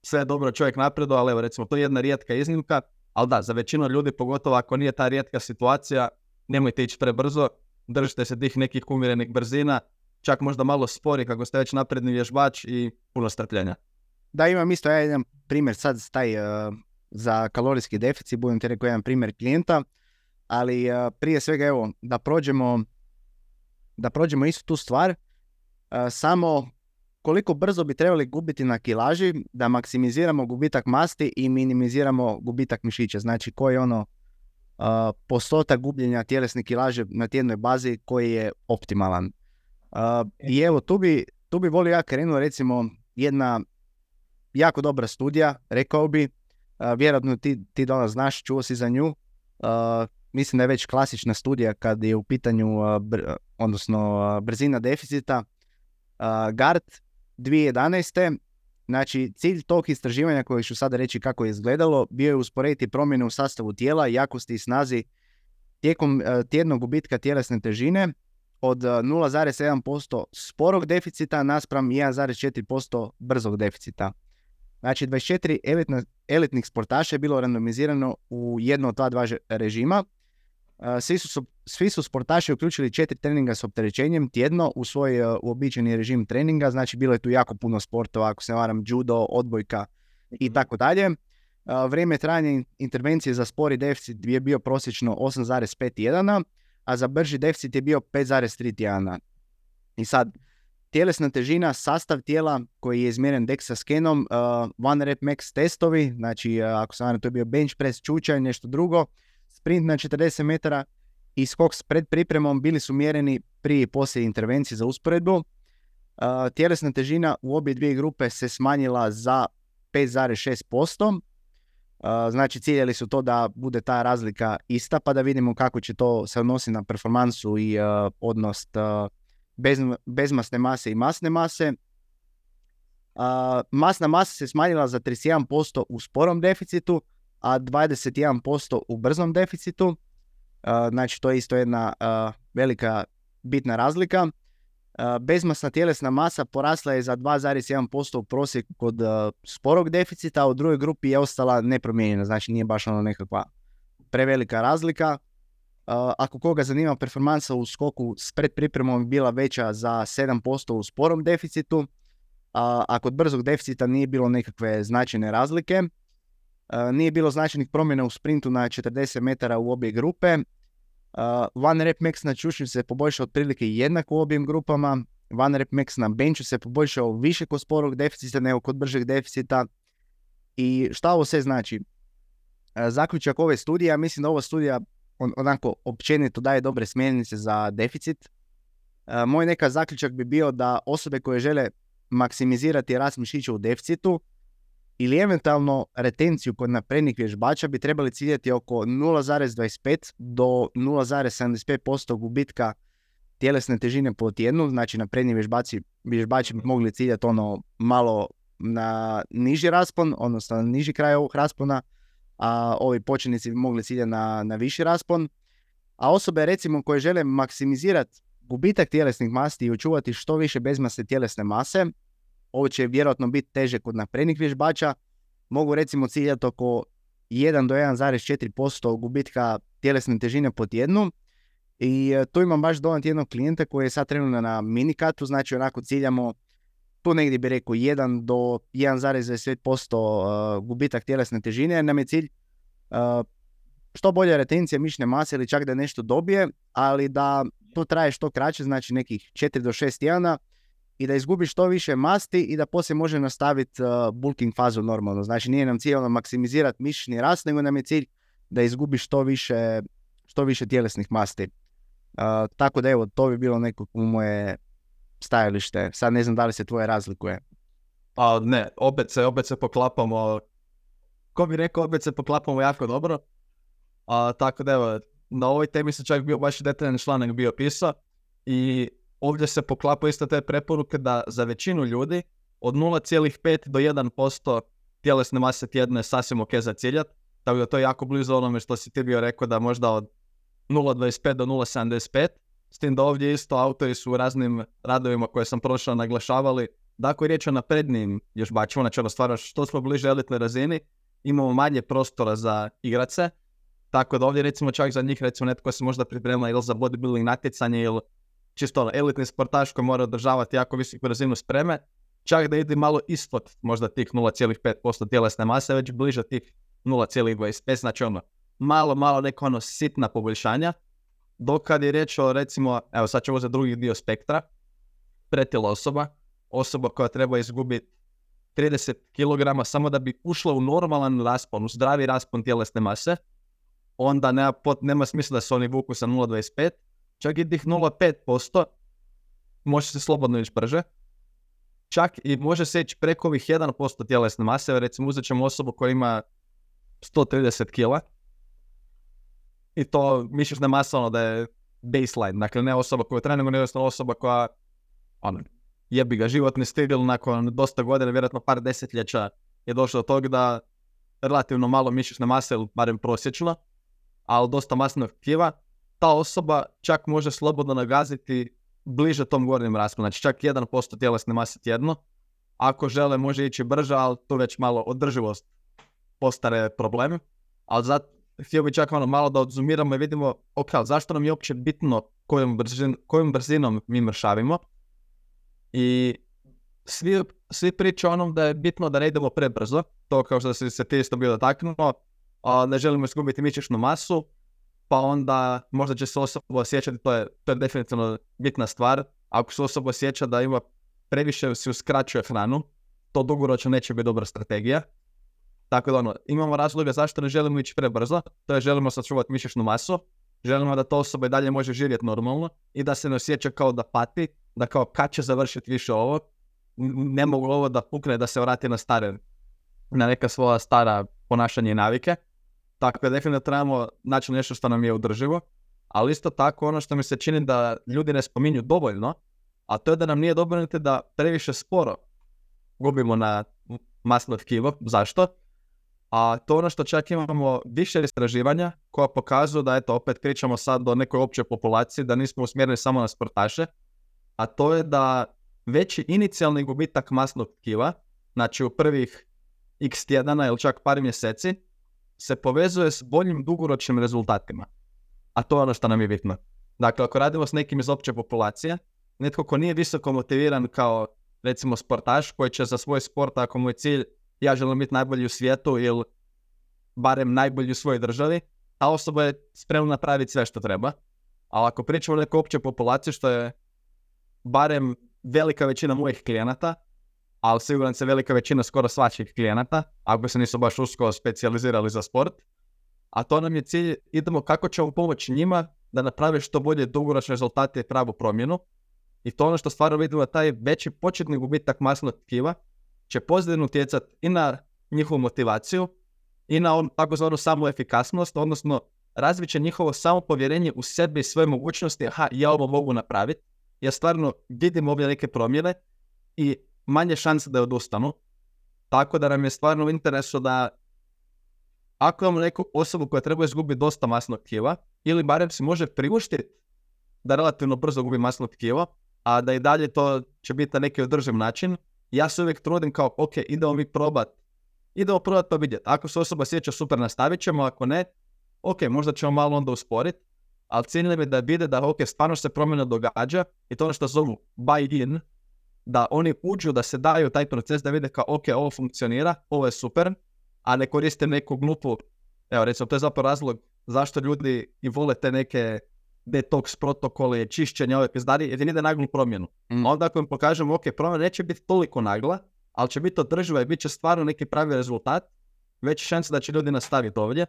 Sve je dobro, čovjek napreduje, ali evo recimo to je jedna rijetka iznimka, ali da, za većinu ljudi, pogotovo ako nije ta rijetka situacija, nemojte ići prebrzo, držite se tih nekih umjerenih brzina, čak možda malo spori kako ste već napredni vježbač i puno strpljenja. Da, imam isto ja jedan primjer sad taj uh, za kalorijski deficit, budem ti rekao jedan primjer klijenta, ali uh, prije svega evo da prođemo da prođemo istu tu stvar, uh, samo koliko brzo bi trebali gubiti na kilaži da maksimiziramo gubitak masti i minimiziramo gubitak mišića. Znači koji je ono postotak gubljenja tjelesne kilaže na tjednoj bazi koji je optimalan. Uh, I evo tu bi, tu bi volio ja krenuo recimo jedna jako dobra studija, rekao bi, vjerojatno ti, ti danas znaš, čuo si za nju, mislim da je već klasična studija kad je u pitanju, odnosno brzina deficita, GARD 2011. Znači, cilj tog istraživanja koje ću sada reći kako je izgledalo, bio je usporediti promjene u sastavu tijela, jakosti i snazi tijekom uh, tjednog gubitka tjelesne težine od 0,7% sporog deficita naspram 1,4% brzog deficita. Znači, 24 elitna, elitnih sportaša je bilo randomizirano u jedno od ta dva režima. Svi su, svi su sportaši uključili četiri treninga s opterećenjem tjedno u svoj uobičajeni režim treninga. Znači, bilo je tu jako puno sportova, ako se ne varam, judo, odbojka i mhm. tako dalje. Vrijeme trajanja intervencije za spori deficit je bio prosječno 8,5 tjedana, a za brži deficit je bio 5,3 tjedana. I sad, tjelesna težina, sastav tijela koji je izmjeren DEXA skenom, uh, one rep max testovi, znači uh, ako se to je bio bench press, čučaj, nešto drugo, sprint na 40 metara i skok s pred pripremom bili su mjereni prije i poslije intervencije za usporedbu. Tjelesna težina u obje dvije grupe se smanjila za 5,6%. Uh, znači ciljali su to da bude ta razlika ista pa da vidimo kako će to se odnosi na performansu i odnos bez, bezmasne mase i masne mase. Uh, masna masa se smanjila za 31% u sporom deficitu, a 21% u brzom deficitu. Znači to je isto jedna velika bitna razlika. Bezmasna tjelesna masa porasla je za 2,1% u prosjeku kod sporog deficita, a u drugoj grupi je ostala nepromijenjena, znači nije baš ono nekakva prevelika razlika ako koga zanima, performansa u skoku s predpripremom bila veća za 7% u sporom deficitu, a kod brzog deficita nije bilo nekakve značajne razlike. Nije bilo značajnih promjena u sprintu na 40 metara u obje grupe. One rep max na čušnju se poboljšao otprilike jednako u objem grupama. One rep max na benchu se poboljšao više kod sporog deficita nego kod bržeg deficita. I šta ovo sve znači? Zaključak ove studije, ja mislim da ova studija on, onako općenito daje dobre smjernice za deficit. E, moj neka zaključak bi bio da osobe koje žele maksimizirati rast mišića u deficitu ili eventualno retenciju kod naprednih vježbača bi trebali ciljati oko 0,25 do 0,75% gubitka tjelesne težine po tjednu, znači na prednji vježbaci, vježbači bi mogli ciljati ono malo na niži raspon, odnosno na niži kraj ovog raspona, a ovi početnici bi mogli ciljati na, na viši raspon. A osobe recimo koje žele maksimizirati gubitak tjelesnih masti i očuvati što više bezmasne tjelesne mase, ovo će vjerojatno biti teže kod naprednih vježbača, mogu recimo ciljati oko 1 do 1,4% gubitka tjelesne težine po tjednu. I e, tu imam baš donat jednog klijenta koji je sad trenutno na minikatu, znači onako ciljamo tu negdje bi rekao 1 do 1,25% e, gubitak tjelesne težine, nam je cilj e, što bolja retencija mišne mase ili čak da nešto dobije, ali da to traje što kraće, znači nekih 4 do 6 tjedana i da izgubi što više masti i da poslije može nastaviti uh, bulking fazu normalno. Znači nije nam cilj ono maksimizirati mišićni rast, nego nam je cilj da izgubi što više, što više tjelesnih masti. Uh, tako da evo, to bi bilo neko moje stajalište. Sad ne znam da li se tvoje razlikuje. Pa ne, opet se, opet se poklapamo, ko bi rekao, opet se poklapamo jako dobro. A, tako da evo, na ovoj temi se čak bio baš detaljan članak bio pisao i ovdje se poklapa isto te preporuke da za većinu ljudi od 0,5 do 1% tjelesne mase tjedne je sasvim ok za ciljat, tako da to je jako blizu onome što si ti bio rekao da možda od 0,25 do 0,75, s tim da ovdje isto autori su u raznim radovima koje sam prošao naglašavali da ako je riječ o naprednim vježbačima, znači ono stvarno što smo bliže elitnoj razini, imamo manje prostora za igrace, tako da ovdje recimo čak za njih recimo netko se možda priprema ili za bodybuilding natjecanje ili čisto ono, elitni sportaš koji mora održavati jako visoku razinu spreme, čak da ide malo ispod možda tih 0,5% tjelesne mase, već bliže tih 0,25, znači ono, malo, malo neko ono sitna poboljšanja, dok kad je riječ o recimo, evo sad ćemo za drugi dio spektra, pretila osoba, osoba koja treba izgubiti 30 kg samo da bi ušla u normalan raspon, u zdravi raspon tjelesne mase, onda nema, nema smisla da se oni vuku sa 0,25, čak i tih 0,5% može se slobodno ići brže. Čak i može se ići preko ovih 1% tjelesne mase, recimo uzet ćemo osobu koja ima 130 kila i to mišićna masa ono da je baseline, dakle ne osoba koja trenira, nego osoba koja ono, jebi ga životni stil nakon dosta godina, vjerojatno par desetljeća je došlo do toga da relativno malo mišićne mase, barem prosječno, ali dosta masnog tkiva, ta osoba čak može slobodno nagaziti bliže tom gornjem rasponu, znači čak 1% tjelesne mase tjedno. Ako žele može ići brže, ali to već malo održivost postare problem. Ali zato htio bih čak malo, malo da odzumiramo i vidimo, ok, zašto nam je uopće bitno kojom, brzin, kojom brzinom mi mršavimo. I svi, svi pričaju onom da je bitno da ne idemo prebrzo, to kao što se, ti isto bilo dotaknuo, ne želimo izgubiti mišićnu masu, pa onda možda će se osoba osjećati, to je, to je definitivno bitna stvar, ako se osoba osjeća da ima previše si uskraćuje hranu, to dugoročno neće biti dobra strategija. Tako da ono, imamo razloga zašto ne želimo ići prebrzo, to je želimo sačuvati mišićnu masu, želimo da ta osoba i dalje može živjeti normalno i da se ne osjeća kao da pati, da kao kad će završiti više ovo, ne mogu ovo da pukne, da se vrati na stare, na neka svoja stara ponašanja i navike. Tako da definitivno trebamo naći nešto što nam je održivo, ali isto tako ono što mi se čini da ljudi ne spominju dovoljno, a to je da nam nije dobro da previše sporo gubimo na masno tkivo. Zašto? A to ono što čak imamo više istraživanja koja pokazuju da eto opet pričamo sad o nekoj općoj populaciji, da nismo usmjereni samo na sportaše, a to je da veći inicijalni gubitak masnog tkiva, znači u prvih x tjedana ili čak par mjeseci, se povezuje s boljim dugoročnim rezultatima. A to je ono što nam je bitno. Dakle, ako radimo s nekim iz opće populacije, netko ko nije visoko motiviran kao recimo sportaš koji će za svoj sport, ako mu je cilj ja želim biti najbolji u svijetu ili barem najbolji u svojoj državi, ta osoba je spremna napraviti sve što treba. Ali ako pričamo o nekoj općoj populaciji, što je barem velika većina mojih klijenata, ali siguran se velika većina skoro svačih klijenata, ako se nisu baš usko specijalizirali za sport. A to nam je cilj, idemo kako ćemo pomoći njima da naprave što bolje dugoročne rezultate i pravu promjenu. I to ono što stvarno vidimo, taj veći početni gubitak masnog tkiva će pozitivno utjecati i na njihovu motivaciju i na on, takozvanu samu efikasnost, odnosno razvit će njihovo samopovjerenje u sebe i svoje mogućnosti, aha, ja ovo mogu napraviti, ja stvarno vidim ovdje neke promjene i manje šanse da odustanu. Tako da nam je stvarno u interesu da ako imamo neku osobu koja treba izgubiti dosta masnog tkiva, ili barem si može priuštiti da relativno brzo gubi masno tkivo, a da i dalje to će biti na neki održiv način, ja se uvijek trudim kao, ok, idemo mi probat, idemo probat pa vidjeti. Ako se osoba sjeća, super, nastavit ćemo, ako ne, ok, možda ćemo malo onda usporiti, ali cilj je da vide da, ok, stvarno se promjena događa i to ono što zovu buy in, da oni uđu, da se daju taj proces, da vide kao, ok, ovo funkcionira, ovo je super, a ne koriste neku glupu, evo recimo, to je zapravo razlog zašto ljudi i vole te neke detoks protokole, čišćenje ove pizdari, jer ide naglu promjenu. Mm. Onda ako im pokažemo, ok, promjena neće biti toliko nagla, ali će biti održiva i bit će stvarno neki pravi rezultat, veća šansa da će ljudi nastaviti ovdje.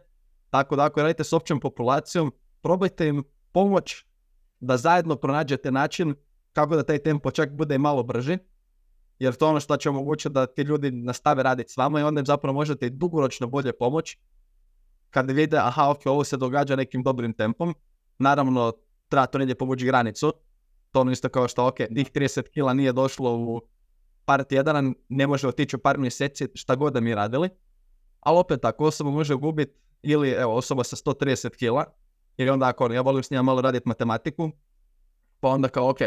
Tako da ako radite s općom populacijom, probajte im pomoć da zajedno pronađete način kako da taj tempo čak bude malo brži, jer to ono što će omogućiti da ti ljudi nastave raditi s vama i onda im zapravo možete i dugoročno bolje pomoći kad vide, aha, ok, ovo se događa nekim dobrim tempom, naravno treba to negdje povući granicu, to ono isto kao što, ok, tih 30 kila nije došlo u par tjedana, ne može otići u par mjeseci, šta god da mi radili, ali opet ako osoba može gubiti, ili evo, osoba sa 130 kila, ili onda ako ja volim s njima malo raditi matematiku, pa onda kao, ok,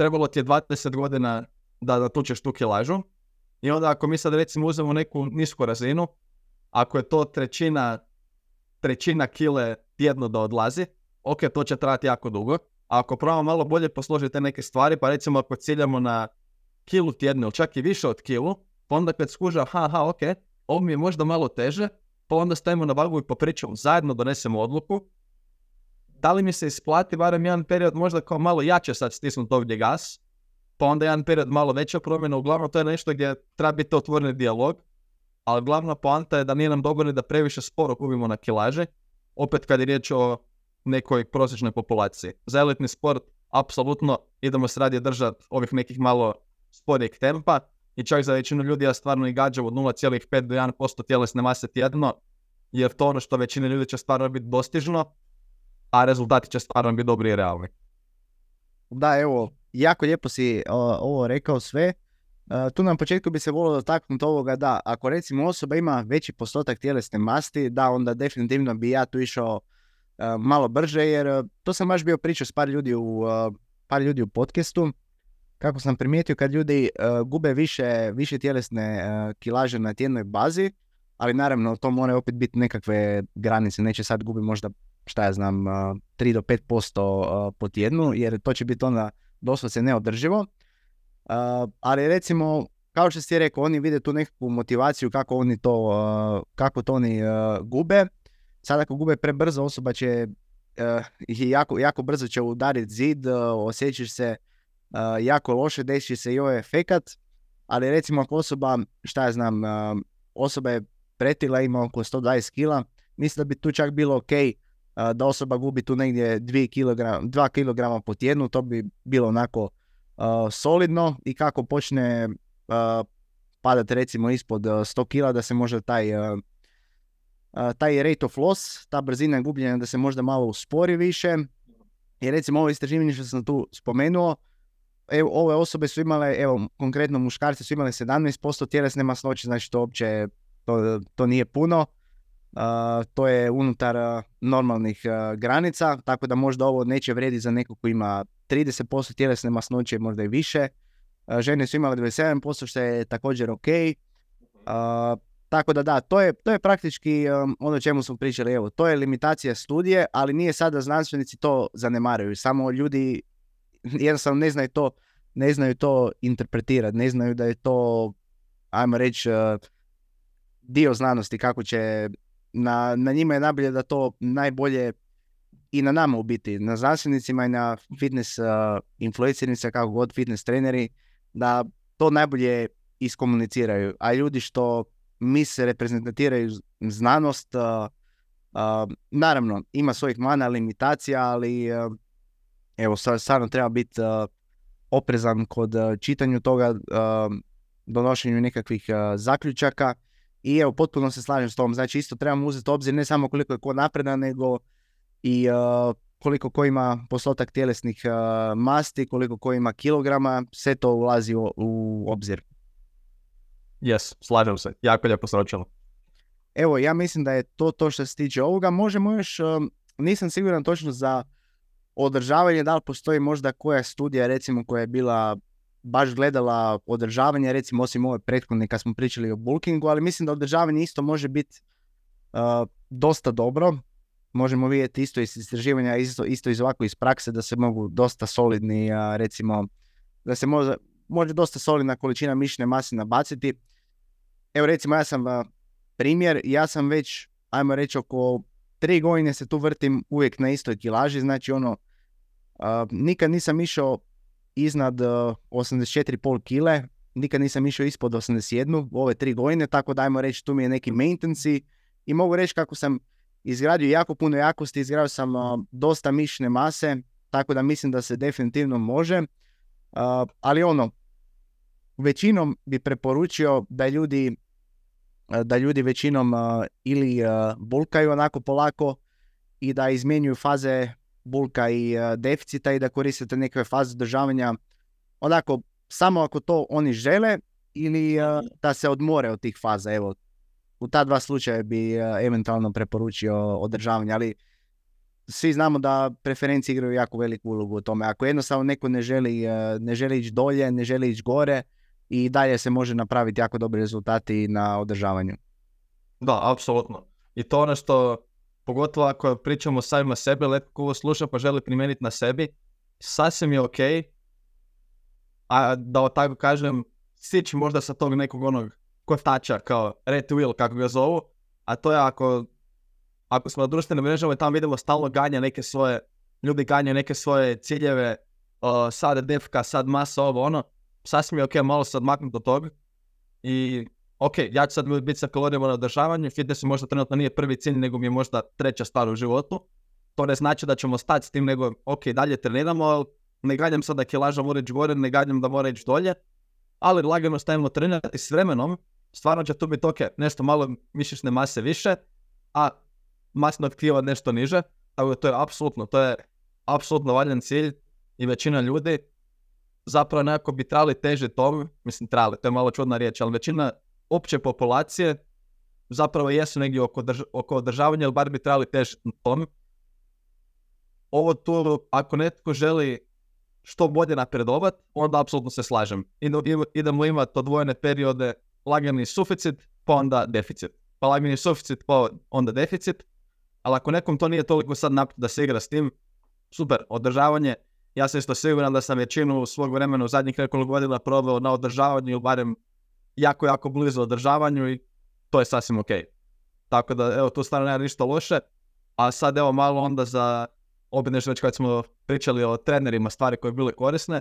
trebalo ti je 20 godina da natučeš tu kilažu, i onda ako mi sad recimo uzmemo neku nisku razinu, ako je to trećina, trećina kile tjedno da odlazi, ok, to će trajati jako dugo. A ako probamo malo bolje posložiti te neke stvari, pa recimo ako ciljamo na kilu tjedno ili čak i više od kilu, pa onda kad skuža, ha, ha, ok, ovo mi je možda malo teže, pa onda stavimo na vagu i popričamo, zajedno donesemo odluku. Da li mi se isplati barem jedan period možda kao malo jače sad stisnuti ovdje gas, pa onda jedan period malo veća promjena, uglavnom to je nešto gdje treba biti otvoreni dijalog, ali glavna poanta je da nije nam dovoljno da previše sporo gubimo na kilaže, opet kad je riječ o nekoj prosječnoj populaciji. Za elitni sport, apsolutno, idemo se radije držati ovih nekih malo sporijeg tempa i čak za većinu ljudi ja stvarno i gađam od 0,5 do 1% tjelesne mase tjedno, jer to ono što većina ljudi će stvarno biti dostižno, a rezultati će stvarno biti dobri i realni. Da, evo, jako lijepo si o, ovo rekao sve. E, tu na početku bi se volio dotaknuti ovoga da ako recimo osoba ima veći postotak tjelesne masti, da onda definitivno bi ja tu išao e, malo brže jer e, to sam baš bio pričao s par ljudi u, par ljudi u podcastu. Kako sam primijetio kad ljudi gube više, više tjelesne kilaže na tjednoj bazi, ali naravno to mora opet biti nekakve granice, neće sad gubi možda šta ja znam, e, 3 do 5% e, po tjednu, jer to će biti onda doslovce neodrživo. Ali recimo, kao što si rekao, oni vide tu nekakvu motivaciju kako oni to, kako to oni gube. Sad ako gube prebrzo, osoba će i jako, jako brzo će udariti zid, osjećaš se jako loše, desi se i ovaj efekat. Ali recimo ako osoba, šta ja znam, osoba je pretila, ima oko 120 kila, mislim da bi tu čak bilo ok uh, da osoba gubi tu negdje 2 kg, 2 kg po tjednu, to bi bilo onako solidno i kako počne padati recimo ispod uh, 100 kila da se možda taj taj rate of loss, ta brzina gubljenja da se možda malo uspori više. I recimo ovo istraživanje što sam tu spomenuo, evo, ove osobe su imale, evo konkretno muškarci su imali 17% tjelesne masnoće, znači to uopće to, to nije puno. To je unutar normalnih granica, tako da možda ovo neće vredi za nekog ko ima 30% tjelesne masnoće, možda i više. Žene su imale 27%, što je također ok. Tako da da, to je, to je praktički ono o čemu smo pričali, evo, to je limitacija studije, ali nije sada znanstvenici to zanemaraju, samo ljudi jednostavno ne znaju to, ne znaju to interpretirati, ne znaju da je to, ajmo reći, dio znanosti kako će na, na njima je najbolje da to najbolje i na nama u biti, na znanstvenicima i na fitness uh, influencernicima, kako god fitness treneri, da to najbolje iskomuniciraju. A ljudi što misle, reprezentatiraju znanost, uh, uh, naravno, ima svojih mana, limitacija, ali uh, evo, stvarno treba biti uh, oprezan kod uh, čitanju toga, uh, donošenju nekakvih zaključaka, I evo, potpuno se slažem s tom. Znači, isto trebamo uzeti u obzir ne samo koliko je ko napredan, nego i uh, koliko ko ima postotak tjelesnih uh, masti, koliko ko ima kilograma, sve to ulazi u, u obzir. Yes, slažem se. Jako lijepo sročilo. Evo, ja mislim da je to to što se tiče ovoga. Možemo još, um, nisam siguran točno za održavanje, da li postoji možda koja studija recimo koja je bila baš gledala održavanje, recimo osim ove prethodne kad smo pričali o bulkingu, ali mislim da održavanje isto može biti uh, dosta dobro. Možemo vidjeti isto iz istraživanja, isto, isto iz ovako iz prakse da se mogu dosta solidni, uh, recimo, da se može, može dosta solidna količina mišićne mase nabaciti. Evo recimo ja sam uh, primjer, ja sam već, ajmo reći oko tri godine se tu vrtim uvijek na istoj kilaži, znači ono, nikad nisam išao iznad uh, 84,5 kile, nikad nisam išao ispod 81 u ove tri godine, tako da ajmo reći tu mi je neki maintenance i mogu reći kako sam izgradio jako puno jakosti, izgradio sam uh, dosta mišićne mase, tako da mislim da se definitivno može, uh, ali ono, većinom bi preporučio da ljudi da ljudi većinom ili bulkaju onako polako i da izmjenjuju faze bulka i uh, deficita i da koristite neke faze održavanja onako samo ako to oni žele ili da se odmore od tih faza. Evo, u ta dva slučaja bi eventualno preporučio održavanje, ali svi znamo da preferencije igraju jako veliku ulogu u tome. Ako jednostavno neko ne želi, ne želi ići dolje, ne želi ići gore, i dalje se može napraviti jako dobri rezultati na održavanju. Da, apsolutno. I to ono što, pogotovo ako pričamo samima sebe, letko ovo sluša pa želi primijeniti na sebi, sasvim je ok, a da tako kažem, sići možda sa tog nekog onog kotača kao red wheel kako ga zovu, a to je ako, ako smo na društvenim mrežama i tamo vidimo stalno ganja neke svoje, ljudi ganja neke svoje ciljeve, uh, sad defka, sad masa, ovo ono, sasvim je ok malo se odmaknuti od toga i ok, ja ću sad biti sa kalorijama na održavanju, fitness možda trenutno nije prvi cilj, nego mi je možda treća stvar u životu. To ne znači da ćemo stati s tim, nego ok, dalje treniramo, ali ne ganjam sad da kilaža mora ići gore, ne ganjam da mora ići dolje, ali lagano stavimo trenirati s vremenom, stvarno će tu biti ok, nešto malo mišićne mase više, a masno tkiva nešto niže, tako to je apsolutno, to je apsolutno valjan cilj i većina ljudi zapravo nekako bi trebali teže tome, mislim trebali, to je malo čudna riječ, ali većina opće populacije zapravo jesu negdje oko, drž oko održavanja, ili bar bi trebali težiti na tome. Ovo tu, ako netko želi što bolje napredovat, onda apsolutno se slažem. Idemo imati odvojene periode lagani suficit, pa onda deficit. Pa lagani suficit, pa onda deficit. Ali ako nekom to nije toliko sad napred da se igra s tim, super, održavanje, ja sam isto siguran da sam većinu svog vremena u zadnjih nekoliko godina proveo na održavanju barem jako, jako blizu održavanju i to je sasvim ok. Tako da, evo, tu stvarno nema ništa loše. A sad, evo, malo onda za, opet već kad smo pričali o trenerima, stvari koje bile korisne.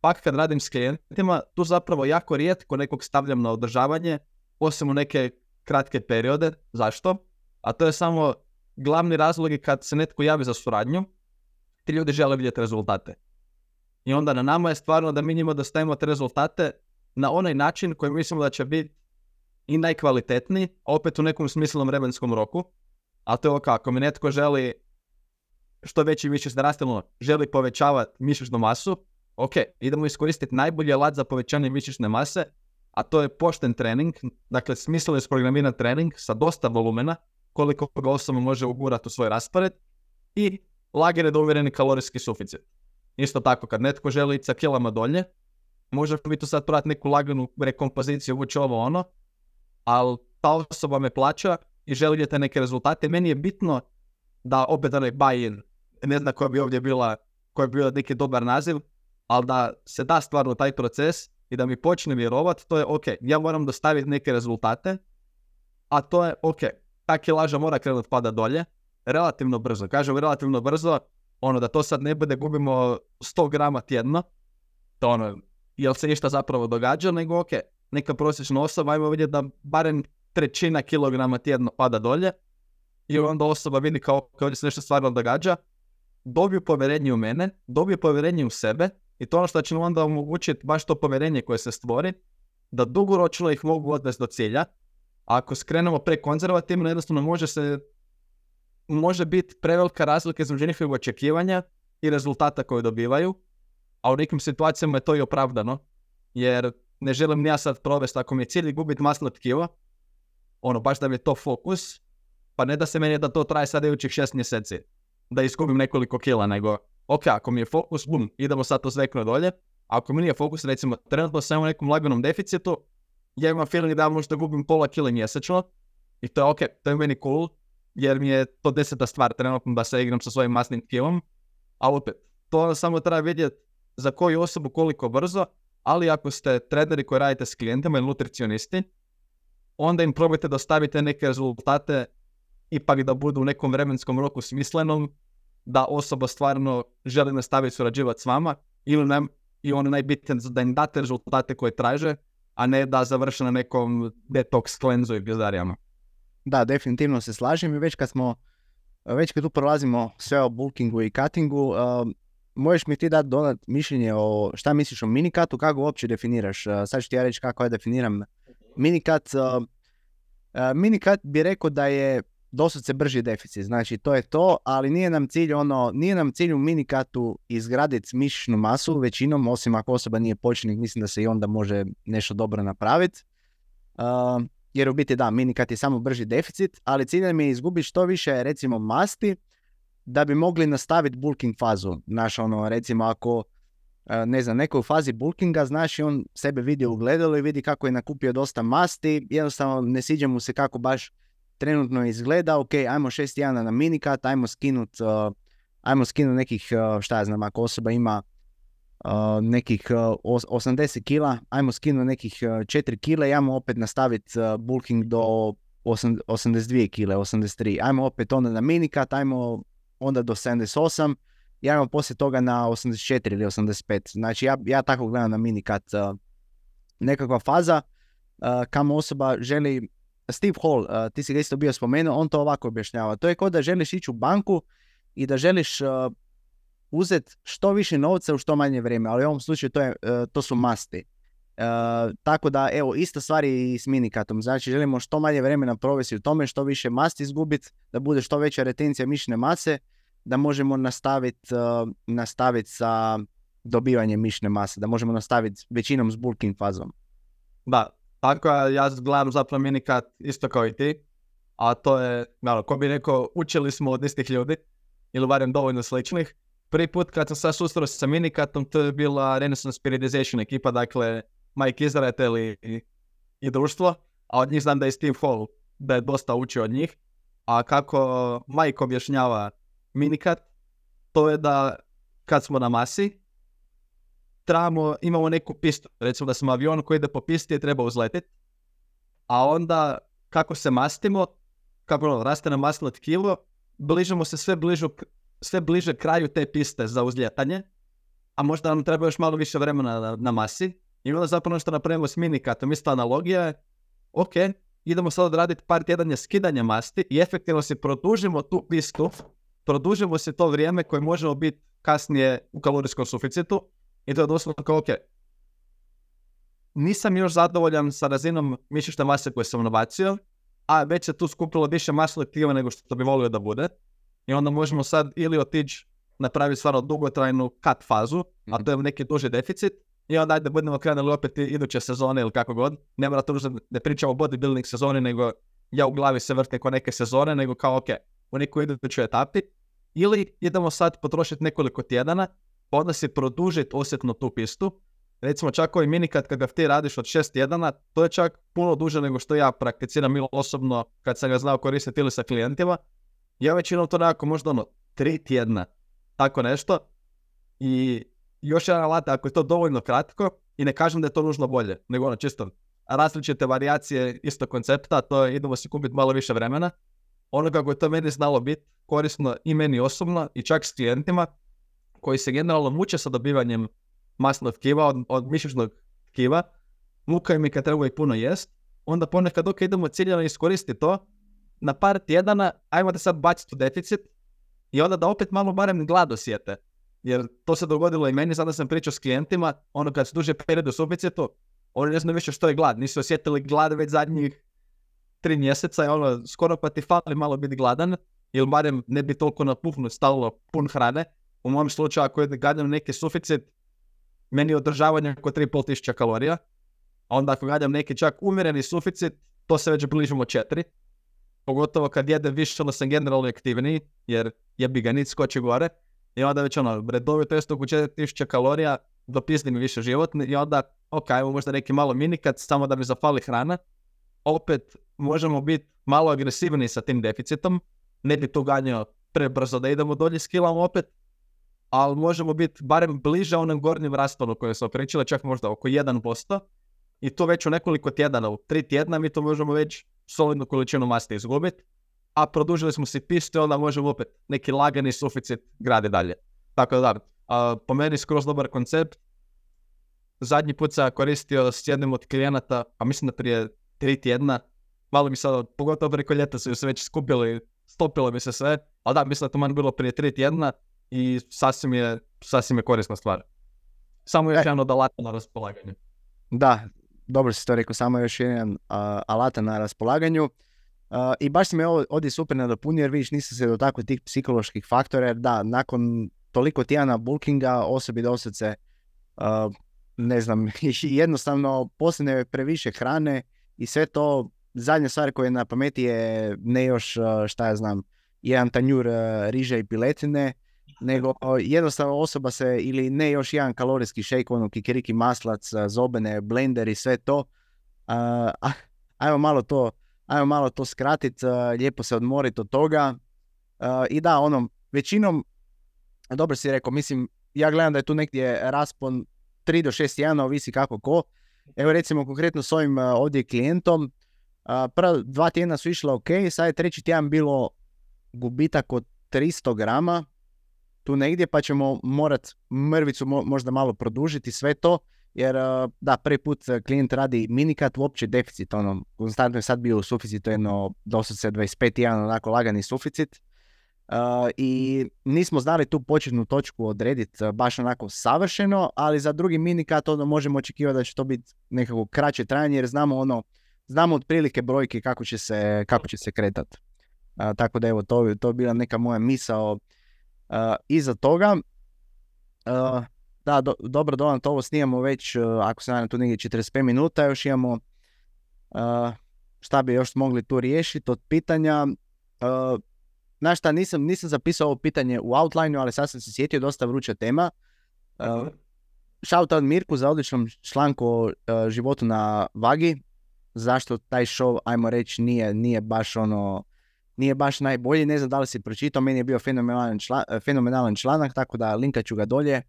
Pak kad radim s klijentima, tu zapravo jako rijetko nekog stavljam na održavanje, osim u neke kratke periode. Zašto? A to je samo glavni razlog kad se netko javi za suradnju, ti ljudi žele vidjeti rezultate. I onda na nama je stvarno da mi njima dostavimo te rezultate na onaj način koji mislimo da će biti i najkvalitetniji, opet u nekom smislenom vremenskom roku. A to je ovo kako mi netko želi što veći mišićni rast, želi povećavati mišićnu masu, ok, idemo iskoristiti najbolji alat za povećanje mišićne mase, a to je pošten trening, dakle smisleno je programiran trening sa dosta volumena, koliko ga osoba može ugurati u svoj raspored i lagere do uvjereni kalorijski suficit. Isto tako, kad netko želi ići sa kilama dolje, može mi tu sad prodati neku laganu rekompoziciju, vući ovo ono, ali ta osoba me plaća i želi vidjeti neke rezultate. Meni je bitno da opet onaj buy-in, ne znam koja bi ovdje bila, koja bi bila neki dobar naziv, ali da se da stvarno taj proces i da mi počne vjerovat, to je ok, ja moram dostaviti neke rezultate, a to je ok, ta kilaža mora krenuti pada dolje, relativno brzo. Kažem relativno brzo, ono da to sad ne bude gubimo 100 grama tjedno, to ono, jel se ništa zapravo događa, nego ok, neka prosječna osoba, ajmo vidjeti da barem trećina kilograma tjedno pada dolje. I onda osoba vidi kao ovdje se nešto stvarno događa, dobiju povjerenje u mene, dobiju povjerenje u sebe i to ono što će onda omogućiti baš to povjerenje koje se stvori, da dugoročno ih mogu odvesti do cilja, ako skrenemo prekonzervativno, jednostavno može se može biti prevelika razlika između njihovih očekivanja i rezultata koje dobivaju, a u nekim situacijama je to i opravdano, jer ne želim ja sad provesti, ako mi je cilj gubiti masno tkivo, ono, baš da mi je to fokus, pa ne da se meni da to traje sad idućih šest mjeseci, da izgubim nekoliko kila, nego, ok, ako mi je fokus, bum, idemo sad to zvekno dolje, ako mi nije fokus, recimo, trenutno sam u nekom laganom deficitu, ja imam feeling da možda gubim pola kila mjesečno, i to je ok, to je meni cool, jer mi je to deseta stvar trenutno da se igram sa svojim masnim tkilom, a opet, to samo treba vidjeti za koju osobu koliko brzo, ali ako ste treneri koji radite s klijentima ili nutricionisti, onda im probajte da stavite neke rezultate ipak da budu u nekom vremenskom roku smislenom, da osoba stvarno želi nastaviti surađivati s vama ili ne, i ono najbitnije da im date rezultate koje traže, a ne da završe na nekom detox klenzu i bizdarijama. Da, definitivno se slažem i već kad smo, već kad tu prolazimo sve o bulkingu i cuttingu, uh, možeš mi ti dati donat mišljenje o šta misliš o minikatu, kako uopće definiraš. Sad ću ti ja reći kako ja definiram minikat. Minikat bi rekao da je doslovce brži deficit, znači to je to, ali nije nam cilj ono, nije nam cilj u minikatu izgraditi mišićnu masu većinom, osim ako osoba nije početnik, mislim da se i onda može nešto dobro napraviti. Jer u biti da, minikat je samo brži deficit, ali cilj nam je izgubiti što više recimo masti da bi mogli nastaviti bulking fazu. Znaš, ono, recimo ako ne znam, neko u fazi bulkinga, znači on sebe vidi u gledalu i vidi kako je nakupio dosta masti, jednostavno ne siđe mu se kako baš trenutno izgleda, ok, ajmo šest jana na minikat, ajmo skinut, uh, ajmo skinut nekih, uh, šta ja znam, ako osoba ima nekih 80 kila, ajmo skinut nekih 4 kile i ajmo opet nastaviti bulking do 82 kile, 83. Ajmo opet onda na minikat, ajmo onda do 78 i ajmo poslije toga na 84 ili 85. Znači ja, ja tako gledam na minikat nekakva faza kamo osoba želi Steve Hall, uh, ti si ga isto bio spomenuo, on to ovako objašnjava. To je kao da želiš ići u banku i da želiš uh, uzeti što više novca u što manje vrijeme, ali u ovom slučaju to, je, uh, to su masti. Tako da, evo, ista stvar i s minikatom. Znači, želimo što manje vremena provesti u tome, što više masti izgubiti, da bude što veća retencija mišne mase, da možemo nastaviti nastavit sa dobivanjem mišne mase, da možemo nastaviti većinom s bulking fazom. Da, tako ja gledam zapravo minikat isto kao i ti, a to je, naravno, ko bi rekao, učili smo od istih ljudi, ili barem dovoljno sličnih. Prvi put kad sam sad susreo sa minikatom, to je bila Renaissance Periodization ekipa, dakle Mike Izraetel i, i, društvo, a od njih znam da je Steve Hall, da je dosta učio od njih. A kako Mike objašnjava minikat, to je da kad smo na masi, trebamo, imamo neku pistu. Recimo da smo avion koji ide po pisti i treba uzletiti. A onda kako se mastimo, kako ono, raste nam masno tkivo, bližemo se sve, bližu, sve bliže kraju te piste za uzljetanje, a možda nam treba još malo više vremena na, na masi. I onda zapravo što napravimo s minikatom, isto analogija je, ok, idemo sad odraditi par tjedanja skidanja masti i efektivno se produžimo tu pistu, produžimo se to vrijeme koje možemo biti kasnije u kalorijskom suficitu, i to je doslovno kao, ok, nisam još zadovoljan sa razinom mišićne mase koje sam nabacio, a već se tu skupilo više masnog tkiva nego što bi volio da bude. I onda možemo sad ili otići napraviti stvarno dugotrajnu cut fazu, a to je neki duži deficit, i onda ajde budemo krenuli opet iduće sezone ili kako god. Ne mora to ne pričamo o bodybuilding sezoni, nego ja u glavi se vrte ko neke sezone, nego kao ok, u nekoj idućoj etapi. Ili idemo sad potrošiti nekoliko tjedana onda si produžiti osjetno tu pistu. Recimo čak ovaj minikat kad ga ti radiš od šest tjedana, to je čak puno duže nego što ja prakticiram ili osobno kad sam ga znao koristiti ili sa klijentima. Ja većinom to nekako možda ono tri tjedna, tako nešto. I još jedan alat, ako je to dovoljno kratko, i ne kažem da je to nužno bolje, nego ono čisto različite varijacije isto koncepta, to je idemo si kupiti malo više vremena. Ono kako je to meni znalo biti korisno i meni osobno i čak s klijentima, koji se generalno muče sa dobivanjem masnog tkiva od, od mišićnog tkiva, mukaju mi kad treba ih puno jest, onda ponekad dok idemo ciljano iskoristiti to, na par tjedana, ajmo da sad baciti u deficit i onda da opet malo barem glad osjete. Jer to se dogodilo i meni, sada sam pričao s klijentima, ono kad su duže period u suficitu, oni ne znaju više što je glad, nisu osjetili glad već zadnjih tri mjeseca, je ono, skoro pa ti fali malo biti gladan, ili barem ne bi toliko napuhnut stalno pun hrane. U mom slučaju, ako gadam neki suficit, meni je održavanje oko 3,5 tisuća kalorija. A onda ako gadam neki čak umjereni suficit, to se već bližimo četiri. Pogotovo kad jedem više, onda sam generalno aktivniji, jer jebi ga nic skoči gore. I onda već ono, redovito jest oko 4000 kalorija, dopisni mi više život i onda, ok, ajmo možda neki malo minikat, samo da mi zafali hrana. Opet možemo biti malo agresivni sa tim deficitom, ne bi to ganjao prebrzo da idemo dolje s kilama opet, ali možemo biti barem bliže onom gornjem rasponu koje smo pričali, čak možda oko 1%. I to već u nekoliko tjedana, u tri tjedna mi to možemo već solidnu količinu masti izgubiti, a produžili smo si pistu, onda možemo opet neki lagani suficit gradi dalje. Tako da, a, po meni skroz dobar koncept. Zadnji put sam koristio s jednim od klijenata, a mislim da prije tri tjedna, malo mi sad, pogotovo preko ljeta su se već skupili, stopilo mi se sve, ali da, mislim da to man bilo prije tri tjedna i sasvim je, sasvim je korisna stvar. Samo još E. jedan od alata na raspolaganju. Da, dobro si to rekao, samo još jedan a, alata na raspolaganju. A, I baš si me ovdje super nadopunio jer vidiš nisam se dotakao tih psiholoških faktora jer da, nakon toliko tjedana bulkinga osobi doslovce a, ne znam, <laughs> jednostavno posljedno je previše hrane i sve to, zadnja stvar koja je na pameti je ne još, šta ja znam, jedan tanjur riže i piletine, nego jednostavno osoba se, ili ne još jedan kalorijski šejk, ono kikiriki maslac, zobene, blender i sve to, a- ajmo malo to, ajmo malo to skratit, a, lijepo se odmorit od toga a, i da, ono, većinom, dobro si rekao, mislim, ja gledam da je tu negdje raspon 3 do 6 tjedana, ovisi kako ko. Evo recimo konkretno s ovim a, ovdje klijentom, prva dva tjedna su išla ok, sad je treći tjedan bilo gubitak od 300 grama, tu negdje, pa ćemo morat mrvicu mo- možda malo produžiti sve to, jer a, da, prvi put a, klijent radi minikat, uopće deficit, ono, konstantno je sad bio u suficitu jedno doslovce 25 tjedan, onako lagani suficit. A, I nismo znali tu početnu točku odrediti baš onako savršeno, ali za drugi minikat ono možemo očekivati da će to biti nekako kraće trajanje jer znamo ono, znamo otprilike brojke kako će se, kako će se kretat. A, tako da evo, to, to je bila neka moja misao iza toga. Da, do, dobro Donan, to ovo snimamo već, a, ako se nadam tu negdje 45 minuta, još imamo a, šta bi još mogli tu riješiti od pitanja. A, Znaš šta, nisam, nisam zapisao ovo pitanje u outlineu, ali sad sam se sjetio, dosta vruća tema. Uh, Shoutout Mirku za odličnom članku o uh, životu na vagi. Zašto taj show, ajmo reći, nije, nije baš ono, nije baš najbolji. Ne znam da li si pročitao, meni je bio fenomenalan, čla- fenomenalan članak, tako da linkat ću ga dolje.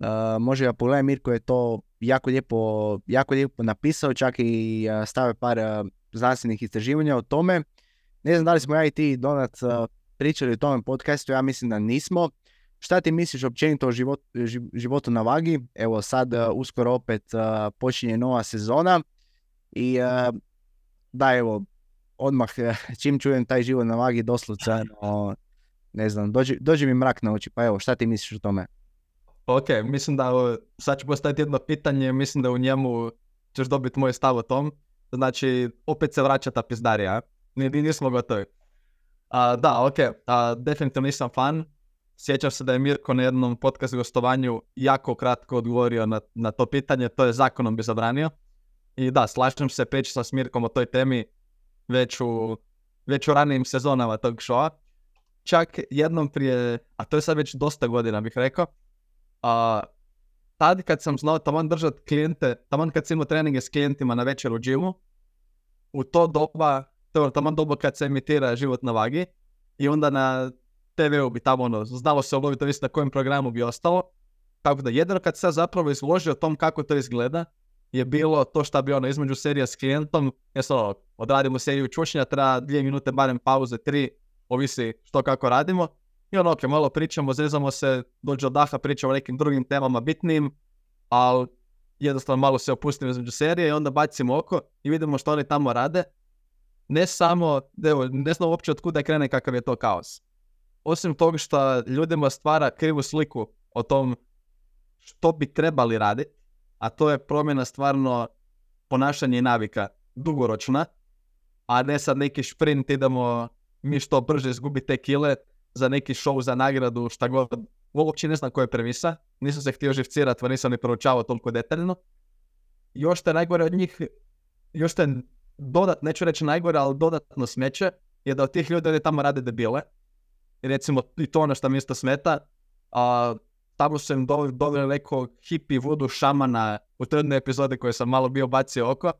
Uh, može ga pogledati, Mirko je to jako lijepo, jako lijepo napisao, čak i uh, stavio par uh, znanstvenih istraživanja o tome. Ne znam da li smo ja i ti, Donat, pričali o tome podcastu, ja mislim da nismo. Šta ti misliš općenito o život, ži- životu na vagi? Evo sad uskoro opet počinje nova sezona i da evo odmah čim čujem taj život na vagi doslovce <laughs> ono, ne znam, dođe, dođe mi mrak na oči, pa evo šta ti misliš o tome? Ok, mislim da sad ću postaviti jedno pitanje, mislim da u njemu ćeš dobiti moj stav o tom. Znači, opet se vraća ta pizdarija, nismo gotovi. A, da, ok, a, definitivno nisam fan. Sjećam se da je Mirko na jednom podcast gostovanju jako kratko odgovorio na, na to pitanje, to je zakonom bi zabranio. I da, slažem se, pričao sam s Mirkom o toj temi već u, već u ranijim sezonama tog showa. Čak jednom prije, a to je sad već dosta godina bih rekao, a, tad kad sam znao taman držat klijente, taman kad sam imao treninge s klijentima na večer u džimu, u to doba, to je taman doba kad se emitira život na vagi i onda na TV-u bi tamo ono, znalo se obaviti, mislim na kojem programu bi ostalo. Tako da jedino kad se zapravo izložio tom kako to izgleda, je bilo to šta bi ono između serija s klijentom, jesu ono, odradimo seriju čučnja, treba dvije minute barem pauze, tri, ovisi što kako radimo. I ono, ok, malo pričamo, zezamo se, dođe od daha, pričamo o nekim drugim temama bitnim, ali jednostavno malo se opustimo između serije i onda bacimo oko i vidimo što oni tamo rade. Ne samo, evo, ne znam uopće od kuda krene kakav je to kaos. Osim toga što ljudima stvara krivu sliku o tom što bi trebali raditi, a to je promjena stvarno ponašanja i navika dugoročna, a ne sad neki šprint idemo mi što brže izgubiti te kile za neki show za nagradu, šta god. Uopće ne znam koja je premisa, nisam se htio živcirati, nisam ni proučavao toliko detaljno. Još što je najgore od njih, još što je dodat, neću reći najgore, ali dodatno smeće, je da od tih ljudi oni tamo rade debile. I recimo, i to ono što mi isto smeta, a, tamo su im doveli neko hippie voodoo šamana u tredne epizode koje sam malo bio bacio oko,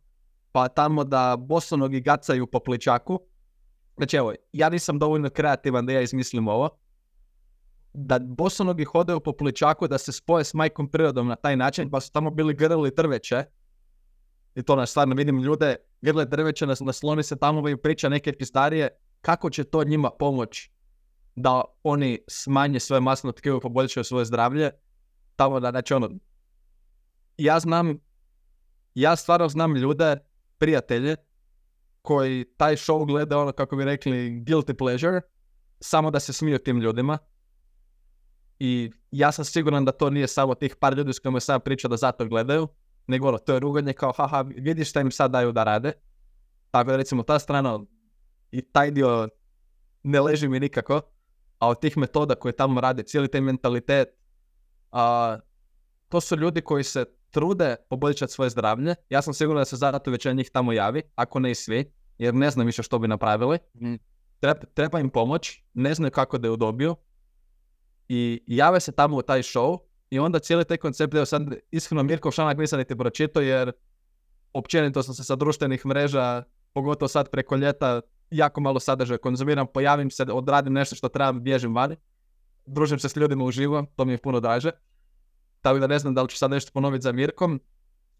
pa tamo da bosonogi gacaju po pličaku. Znači evo, ja nisam dovoljno kreativan da ja izmislim ovo. Da bosonogi hodaju po pličaku da se spoje s majkom prirodom na taj način, pa su tamo bili grli drveće. I to nas stvarno vidim ljude, grle drveće, nasloni se tamo i priča neke pistarije, kako će to njima pomoći da oni smanje svoje masno tkivo i poboljšaju svoje zdravlje. Tamo da, znači ono, ja znam, ja stvarno znam ljude, prijatelje, koji taj show gleda ono, kako bi rekli, guilty pleasure, samo da se smiju tim ljudima. I ja sam siguran da to nije samo tih par ljudi s kojima sam pričao da zato gledaju, nego ono, to je ruganje kao, haha, vidiš šta im sad daju da rade. Tako da recimo ta strana i taj dio ne leži mi nikako a od tih metoda koje tamo rade, cijeli taj mentalitet, a, to su ljudi koji se trude poboljšati svoje zdravlje. Ja sam siguran da se zato većina njih tamo javi, ako ne i svi, jer ne znam više što bi napravili. Mhm. Treba, treba im pomoć, ne znaju kako da ju dobiju i jave se tamo u taj show i onda cijeli taj koncept, evo sad iskreno Mirko Šanak nisam niti pročito jer općenito sam se sa društvenih mreža, pogotovo sad preko ljeta, jako malo sadržaja konzumiram, pojavim se, odradim nešto što trebam, bježim vani. Družim se s ljudima uživo, to mi je puno draže. Tako da ne znam da li ću sad nešto ponoviti za Mirkom.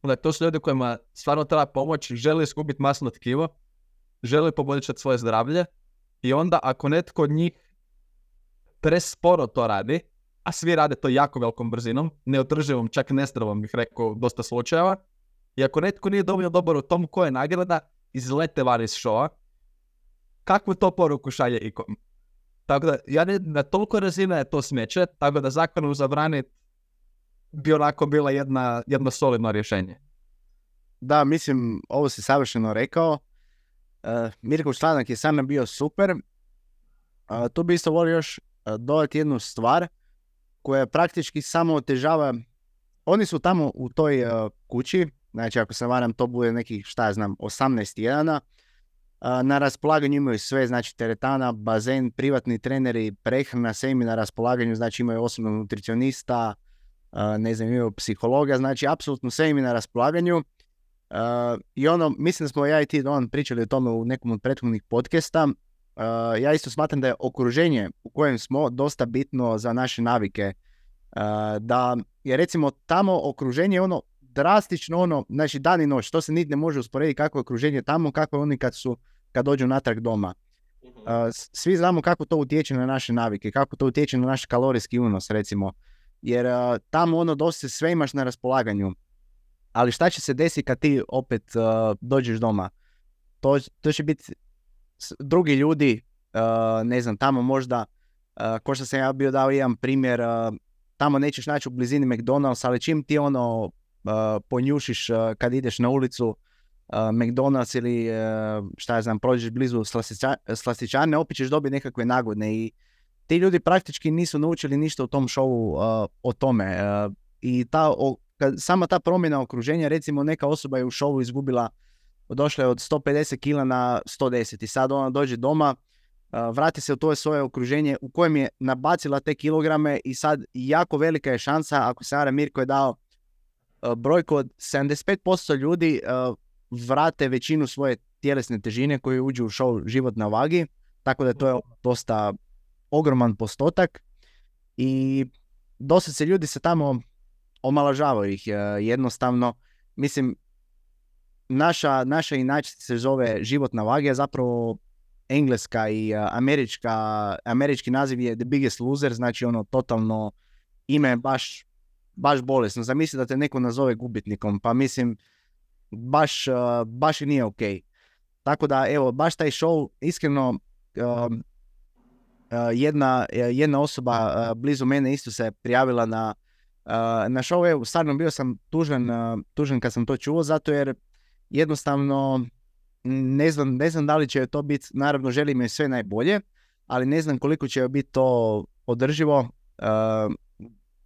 Onda to su ljudi kojima stvarno treba pomoć, žele iskupiti masno tkivo, žele poboljšati svoje zdravlje i onda ako netko od njih presporo to radi, a svi rade to jako velikom brzinom, neodrživom, čak nezdravom bih rekao dosta slučajeva, i ako netko nije dovoljno dobar u tom koje je nagrada, izlete van iz showa, kakvu to poruku šalje ikom. Tako da, ja ne, na toliko razina je to smeće, tako da zakonu zabraniti bi onako bila jedna, jedno solidno rješenje. Da, mislim, ovo si savršeno rekao. Uh, Mirko članak je sam bio super. Uh, tu bi isto volio još uh, dodati jednu stvar koja praktički samo otežava. Oni su tamo u toj kući, znači ako se varam to bude nekih, šta ja znam, 18 tjedana. Na raspolaganju imaju sve, znači teretana, bazen, privatni treneri, prehrana, sve na raspolaganju, znači imaju osobnog nutricionista, ne znam, imaju psihologa, znači apsolutno sve im na raspolaganju. I ono, mislim da smo ja i ti Don pričali o tome u nekom od prethodnih podcasta. Ja isto smatram da je okruženje u kojem smo dosta bitno za naše navike. Da je recimo tamo okruženje ono drastično ono, znači dan i noć, to se niti ne može usporediti kako je okruženje tamo, kako je oni kad su, kad dođu natrag doma. Uh, svi znamo kako to utječe na naše navike, kako to utječe na naš kalorijski unos recimo. Jer uh, tamo ono dosta sve imaš na raspolaganju. Ali šta će se desiti kad ti opet uh, dođeš doma? To, to će biti drugi ljudi, ne znam, tamo možda, ko što sam ja bio dao jedan primjer, tamo nećeš naći u blizini McDonald's, ali čim ti ono ponjušiš kad ideš na ulicu McDonald's ili šta ja znam, prođeš blizu slastičarne, opet ćeš dobiti nekakve nagodne i ti ljudi praktički nisu naučili ništa u tom šovu o tome. I ta, kad, sama ta promjena okruženja, recimo neka osoba je u šovu izgubila, došla je od 150 kila na 110 i sad ona dođe doma, vrati se u to svoje okruženje u kojem je nabacila te kilograme i sad jako velika je šansa, ako se Ara Mirko je dao brojku od 75% ljudi vrate većinu svoje tjelesne težine koji uđu u show Život na vagi, tako da to je dosta ogroman postotak i dosta se ljudi se tamo omalažavaju ih eh, jednostavno. Mislim, naša, naša inačica se zove Život na vagi, a zapravo engleska i američka, američki naziv je The Biggest Loser, znači ono totalno ime baš baš bolesno. Zamisli da te neko nazove gubitnikom, pa mislim, baš, uh, baš i nije ok. Tako da, evo, baš taj show, iskreno, jedna, jedna osoba uh, blizu mene isto se prijavila na, na show, evo, stvarno bio sam tužan, tužan kad sam to čuo, zato jer jednostavno ne znam, ne znam da li će to biti, naravno želim joj sve najbolje, ali ne znam koliko će biti to održivo,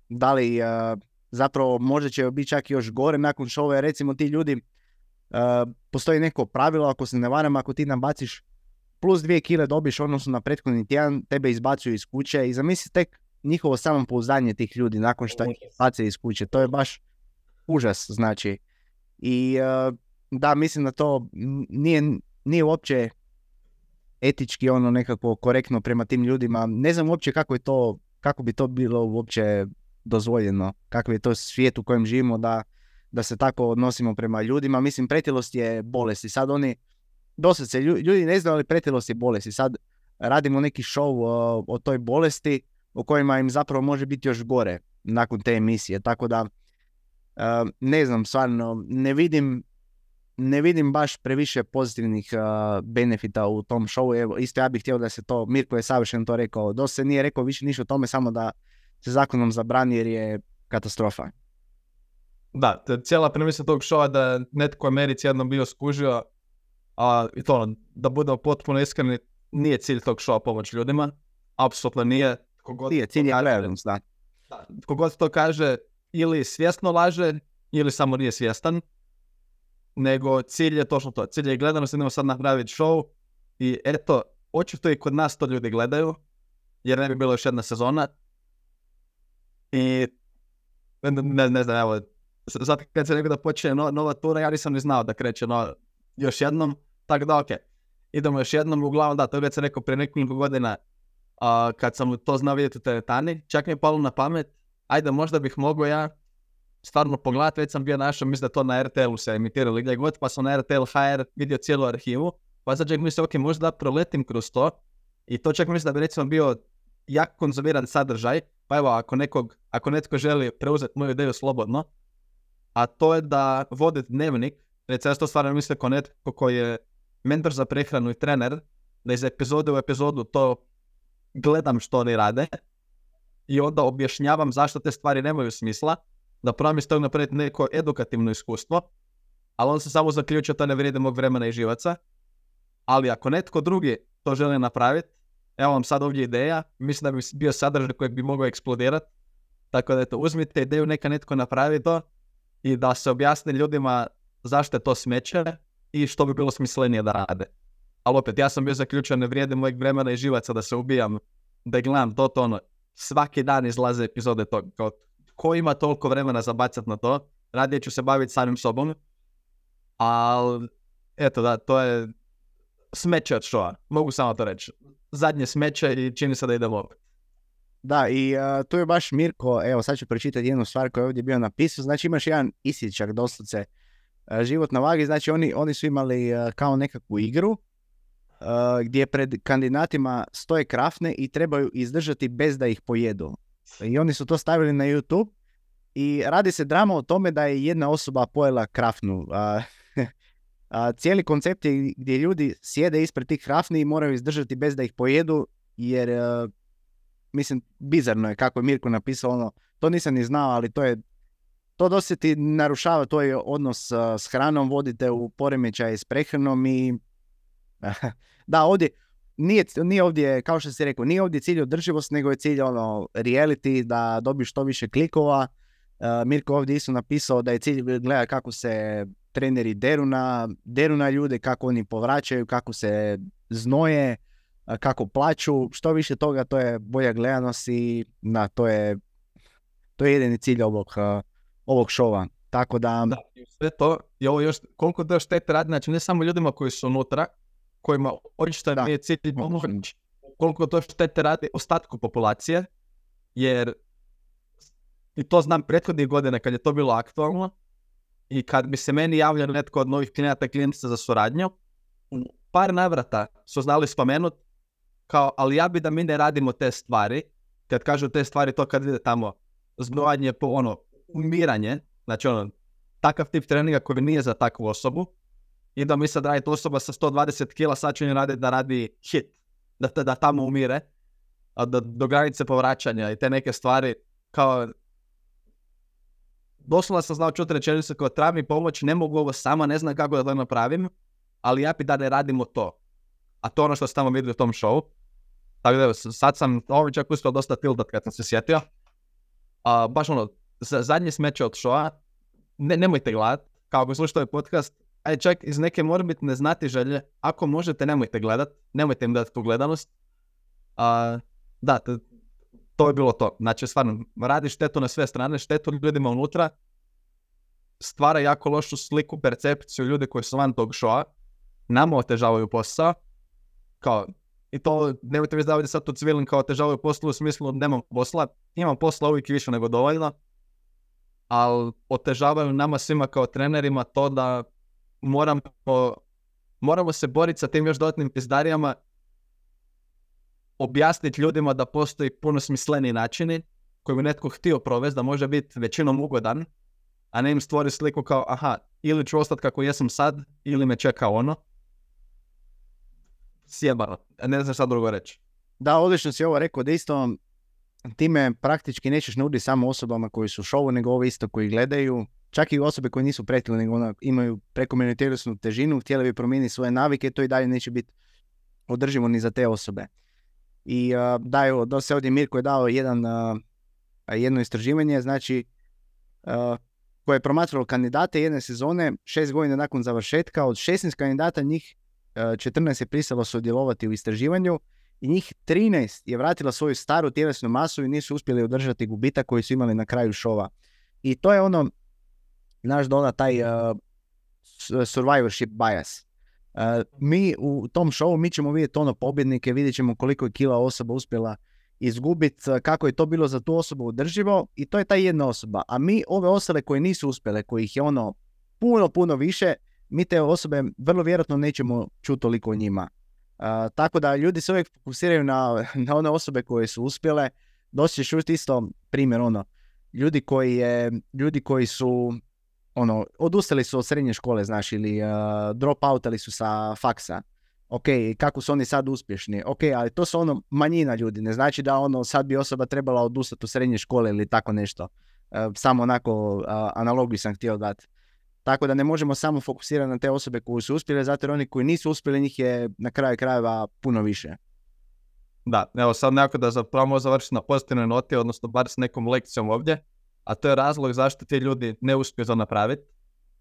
da li zapravo možda će biti čak još gore nakon šova, recimo ti ljudi, postoji neko pravilo, ako se ne varam, ako ti nabaciš plus dvije kile dobiš odnosno na prethodni tjedan, tebe izbacuju iz kuće i zamisli tek njihovo samopouzdanje tih ljudi nakon što ih bace iz kuće. To je baš užas, znači. I da, mislim da to nije, nije uopće etički ono nekako korektno prema tim ljudima. Ne znam uopće kako je to, kako bi to bilo uopće dozvoljeno, kakav je to svijet u kojem živimo da, da se tako odnosimo prema ljudima. Mislim, pretilost je bolest i sad oni, dosta se, ljudi ne znaju ali pretilost je bolest i sad radimo neki show o, o toj bolesti o kojima im zapravo može biti još gore nakon te emisije. Tako da, ne znam, stvarno, ne vidim ne vidim baš previše pozitivnih benefita u tom showu. Evo, isto ja bih htio da se to, Mirko je savršeno to rekao, dosta se nije rekao više ništa o tome, samo da se zakonom zabrani jer je katastrofa. Da, cijela premisa tog showa da netko u Americi jednom bio skužio, a i to ono, da budemo potpuno iskreni, nije cilj tog showa pomoć ljudima, apsolutno nije. Kogod nije, cilj je da. da. Kogod to kaže, ili svjesno laže, ili samo nije svjestan, nego cilj je točno to. Cilj je gledanost, idemo sad napraviti show i eto, očito i kod nas to ljudi gledaju, jer ne bi bilo još jedna sezona. I ne, ne znam, evo, sad kad se rekao da počne nova tura, ja nisam ni znao da kreće no, još jednom, tako da ok, idemo još jednom, uglavnom da, to je se rekao prije nekoliko godina, a, kad sam to znao vidjeti u teretani, čak mi je palo na pamet, ajde možda bih mogao ja stvarno pogledati, već sam bio našao, mislim da to na RTL-u se emitirali gdje god, pa sam na RTL HR vidio cijelu arhivu, pa sad čak mislim, ok, možda proletim kroz to i to čak mislim da bi recimo bio jak konzumiran sadržaj, pa evo, ako, nekog, ako netko želi preuzeti moju ideju slobodno, a to je da vode dnevnik, recimo ja to stvarno mislim kao netko koji je mentor za prehranu i trener, da iz epizode u epizodu to gledam što oni rade i onda objašnjavam zašto te stvari nemaju smisla, da probam iz napraviti neko edukativno iskustvo, ali on se samo zaključio da ne vrijede mog vremena i živaca. Ali ako netko drugi to želi napraviti, evo vam sad ovdje ideja, mislim da bi bio sadržaj kojeg bi mogao eksplodirati. Tako da eto, uzmite ideju, neka netko napravi to i da se objasni ljudima zašto je to smeće i što bi bilo smislenije da rade. Ali opet, ja sam bio zaključen, ne vrijede mojeg vremena i živaca da se ubijam, da gledam to, to ono, svaki dan izlaze epizode tog, kao, ko ima toliko vremena zabacat na to, radije ću se baviti samim sobom, ali eto da, to je smeće od šoa, mogu samo to reći. Zadnje smeće i čini se da idemo opet. Da, i uh, tu je baš Mirko, evo sad ću pročitati jednu stvar koju je ovdje bio napisao, znači imaš jedan isječak doslovce život na vagi, znači oni, oni su imali kao nekakvu igru gdje pred kandidatima stoje krafne i trebaju izdržati bez da ih pojedu. I oni su to stavili na YouTube i radi se drama o tome da je jedna osoba pojela krafnu. A, <laughs> a, cijeli koncept je gdje ljudi sjede ispred tih krafni i moraju izdržati bez da ih pojedu jer mislim bizarno je kako je Mirko napisao ono, to nisam ni znao, ali to je to dosta ti narušava je odnos s hranom, vodite u poremećaj s prehranom i <laughs> da, ovdje, nije, nije ovdje, kao što si rekao, nije ovdje cilj održivost, nego je cilj ono, reality, da dobiš što više klikova. Mirko ovdje isto napisao da je cilj gleda kako se treneri deru na, deru na ljude, kako oni povraćaju, kako se znoje, kako plaću. Što više toga, to je bolja gledanost i na, to je to je jedini cilj ovog, ovog šova. Tako da... da sve to, i ovo još, koliko to štete radi, znači ne samo ljudima koji su unutra, kojima očito nije cilj pomoći koliko to štete radi ostatku populacije, jer i to znam prethodnih godina kad je to bilo aktualno i kad bi se meni javljao netko od novih klijenata klijentica za suradnju, par navrata su znali spomenuti kao, ali ja bi da mi ne radimo te stvari, kad kažu te stvari, to kad ide tamo zgnojanje po ono, umiranje, znači ono, takav tip treninga koji nije za takvu osobu, i da mi sad raditi osoba sa 120 kila, sad će raditi da radi hit, da, da tamo umire, a da, do granice povraćanja i te neke stvari, kao doslovno sam znao čuti rečenice kao treba mi pomoć, ne mogu ovo sama, ne znam kako da to napravim, ali ja bi da ne radimo to. A to je ono što sam tamo vidio u tom showu. Tako da sad sam ovo čak uspio dosta tildat kad sam se sjetio. A, baš ono, za- zadnje smeće od showa, ne, nemojte gledat, kao ako slušate podcast, aj čak iz neke morbitne znati želje, ako možete nemojte gledat, nemojte im dati tu gledanost. A, da, t- to je bilo to. Znači, stvarno, radi štetu na sve strane, štetu ljudima unutra, stvara jako lošu sliku, percepciju ljudi koji su van tog showa, nama otežavaju posao, kao, i to, nemojte mi da sad tu cvilim kao otežavaju posao u smislu nemam posla, imam posla uvijek više nego dovoljno, ali otežavaju nama svima kao trenerima to da moramo, moramo se boriti sa tim još dodatnim pizdarijama, objasniti ljudima da postoji puno smisleniji načini koji bi netko htio provesti, da može biti većinom ugodan, a ne im stvori sliku kao, aha, ili ću ostati kako jesam sad, ili me čeka ono. Sjebano, ne znam šta drugo reći. Da, odlično si ovo rekao, da isto time praktički nećeš nuditi samo osobama koji su u šovu, nego ove isto koji gledaju. Čak i osobe koje nisu pretile, nego ono, imaju prekomjernu tjelesnu težinu, htjele bi promijeniti svoje navike, to i dalje neće biti održivo ni za te osobe. I a, da, evo, do se ovdje Mirko je dao jedan, a, jedno istraživanje, znači a, koje je promatralo kandidate jedne sezone, šest godina nakon završetka, od 16 kandidata njih a, 14 je pristalo sudjelovati u istraživanju i njih 13 je vratila svoju staru tjelesnu masu i nisu uspjeli održati gubitak koji su imali na kraju šova. I to je ono, naš dona, taj uh, s- survivorship bias. Uh, mi u tom šovu, mi ćemo vidjeti ono pobjednike, vidjet ćemo koliko je kila osoba uspjela izgubiti, uh, kako je to bilo za tu osobu održivo i to je ta jedna osoba. A mi ove ostale koje nisu uspjele, kojih je ono puno, puno više, mi te osobe vrlo vjerojatno nećemo čuti toliko o njima. Tako da ljudi se uvijek fokusiraju na, na one osobe koje su uspjele. Dosta ćeš isto primjer ono, ljudi koji, je, ljudi koji su ono, odustali su od srednje škole, znaš, ili uh, drop outali su sa faksa. Ok, kako su oni sad uspješni? Ok, ali to su ono manjina ljudi, ne znači da ono sad bi osoba trebala odustati od srednje škole ili tako nešto. Uh, samo onako uh, analogiju sam htio dati. Tako da ne možemo samo fokusirati na te osobe koje su uspjele, zato jer oni koji nisu uspjeli njih je na kraju krajeva puno više. Da, evo sad nekako da zapravo završiti na pozitivnoj noti, odnosno bar s nekom lekcijom ovdje, a to je razlog zašto ti ljudi ne uspiju to napraviti,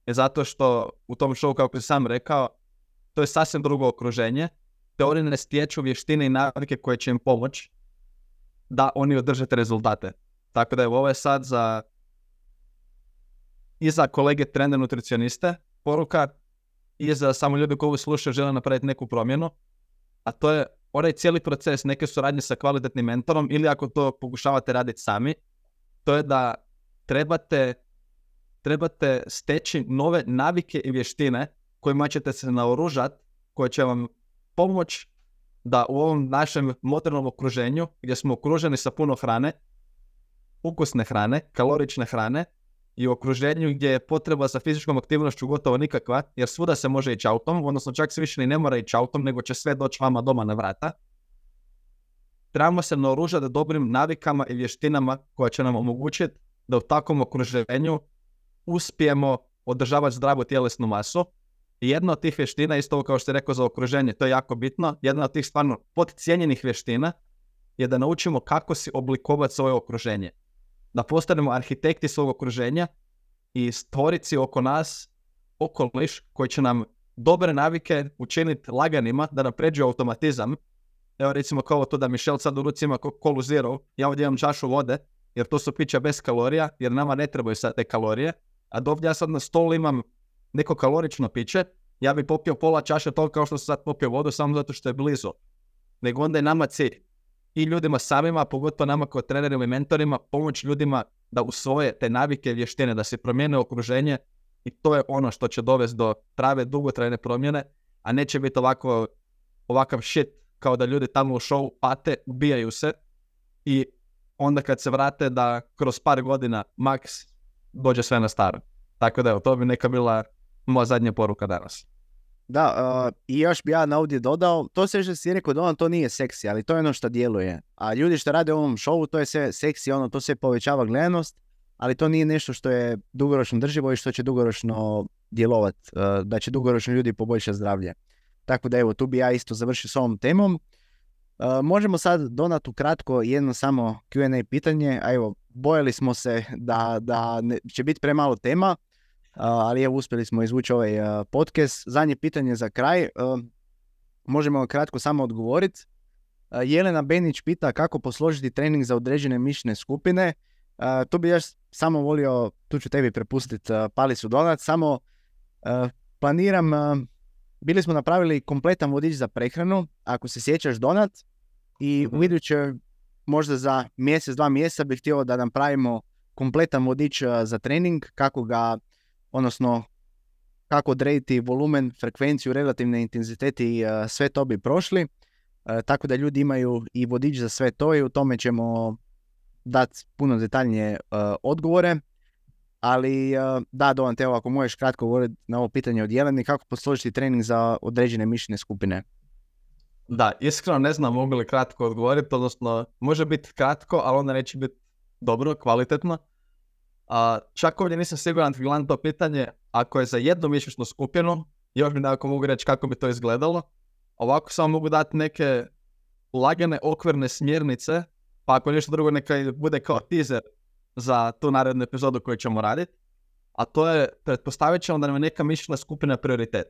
je zato što u tom showu, kako sam rekao, to je sasvim drugo okruženje, te oni ne stječu vještine i navike koje će im pomoći da oni održe te rezultate. Tako da evo, ovo je sad za i za kolege trener nutricioniste poruka i za samo ljude koji slušaju žele napraviti neku promjenu, a to je onaj cijeli proces neke suradnje sa kvalitetnim mentorom ili ako to pokušavate raditi sami, to je da trebate, trebate steći nove navike i vještine kojima ćete se naoružati, koje će vam pomoći da u ovom našem modernom okruženju, gdje smo okruženi sa puno hrane, ukusne hrane, kalorične hrane, i okruženju gdje je potreba za fizičkom aktivnošću gotovo nikakva, jer svuda se može ići autom, odnosno čak se više ni ne mora ići autom, nego će sve doći vama doma na vrata. Trebamo se naoružati dobrim navikama i vještinama koje će nam omogućiti da u takvom okruženju uspijemo održavati zdravu tjelesnu masu. I jedna od tih vještina, isto kao što je rekao za okruženje, to je jako bitno, jedna od tih stvarno podcijenjenih vještina je da naučimo kako si oblikovati svoje okruženje da postanemo arhitekti svog okruženja i stvoriti si oko nas okoliš koji će nam dobre navike učiniti laganima, da nam pređe automatizam. Evo recimo kao to da Michel sad u ruci ima kolu zero, ja ovdje imam čašu vode, jer to su pića bez kalorija, jer nama ne trebaju sad te kalorije, a dovdje ja sad na stolu imam neko kalorično piće, ja bi popio pola čaše to kao što sam sad popio vodu samo zato što je blizu. Nego onda je nama cilj i ljudima samima, pogotovo nama kao trenerima i mentorima, pomoć ljudima da usvoje te navike i vještine, da se promijene okruženje i to je ono što će dovesti do prave dugotrajne promjene, a neće biti ovako, ovakav shit kao da ljudi tamo u show pate, ubijaju se i onda kad se vrate da kroz par godina max dođe sve na staro. Tako da evo, to bi neka bila moja zadnja poruka danas. Da, uh, i još bi ja na ovdje dodao, to se što si rekao da ono to nije seksi, ali to je ono što djeluje. A ljudi što rade u ovom šovu, to je sve seksi, ono to sve povećava gledanost, ali to nije nešto što je dugoročno drživo i što će dugoročno djelovati, da će dugoročno ljudi poboljšati zdravlje. Tako da evo, tu bi ja isto završio s ovom temom. možemo sad donati ukratko jedno samo Q&A pitanje, a evo, bojali smo se da, da će biti premalo tema, ali evo uspjeli smo izvući ovaj podcast. Zadnje pitanje za kraj, možemo kratko samo odgovoriti. Jelena Benić pita kako posložiti trening za određene mišne skupine. Tu bi ja samo volio, tu ću tebi prepustiti palicu donat, samo planiram, bili smo napravili kompletan vodič za prehranu, ako se sjećaš donat, i u mhm. iduće možda za mjesec, dva mjeseca bih htio da napravimo kompletan vodič za trening, kako ga, odnosno kako odrediti volumen, frekvenciju, relativne intenziteti i sve to bi prošli. Tako da ljudi imaju i vodič za sve to i u tome ćemo dati puno detaljnije odgovore. Ali da, Dovan, te ako možeš kratko govoriti na ovo pitanje od Jeleni, kako posložiti trening za određene mišljene skupine? Da, iskreno ne znam mogu li kratko odgovoriti, odnosno može biti kratko, ali onda neće biti dobro, kvalitetno. A, čak ovdje nisam siguran gledam to pitanje, ako je za jednu mišićnu skupinu, još mi nekako mogu reći kako bi to izgledalo. Ovako samo mogu dati neke lagane okvirne smjernice, pa ako nešto drugo neka bude kao teaser za tu narednu epizodu koju ćemo raditi. A to je, pretpostavit ćemo da nam je neka mišićna skupina prioritet.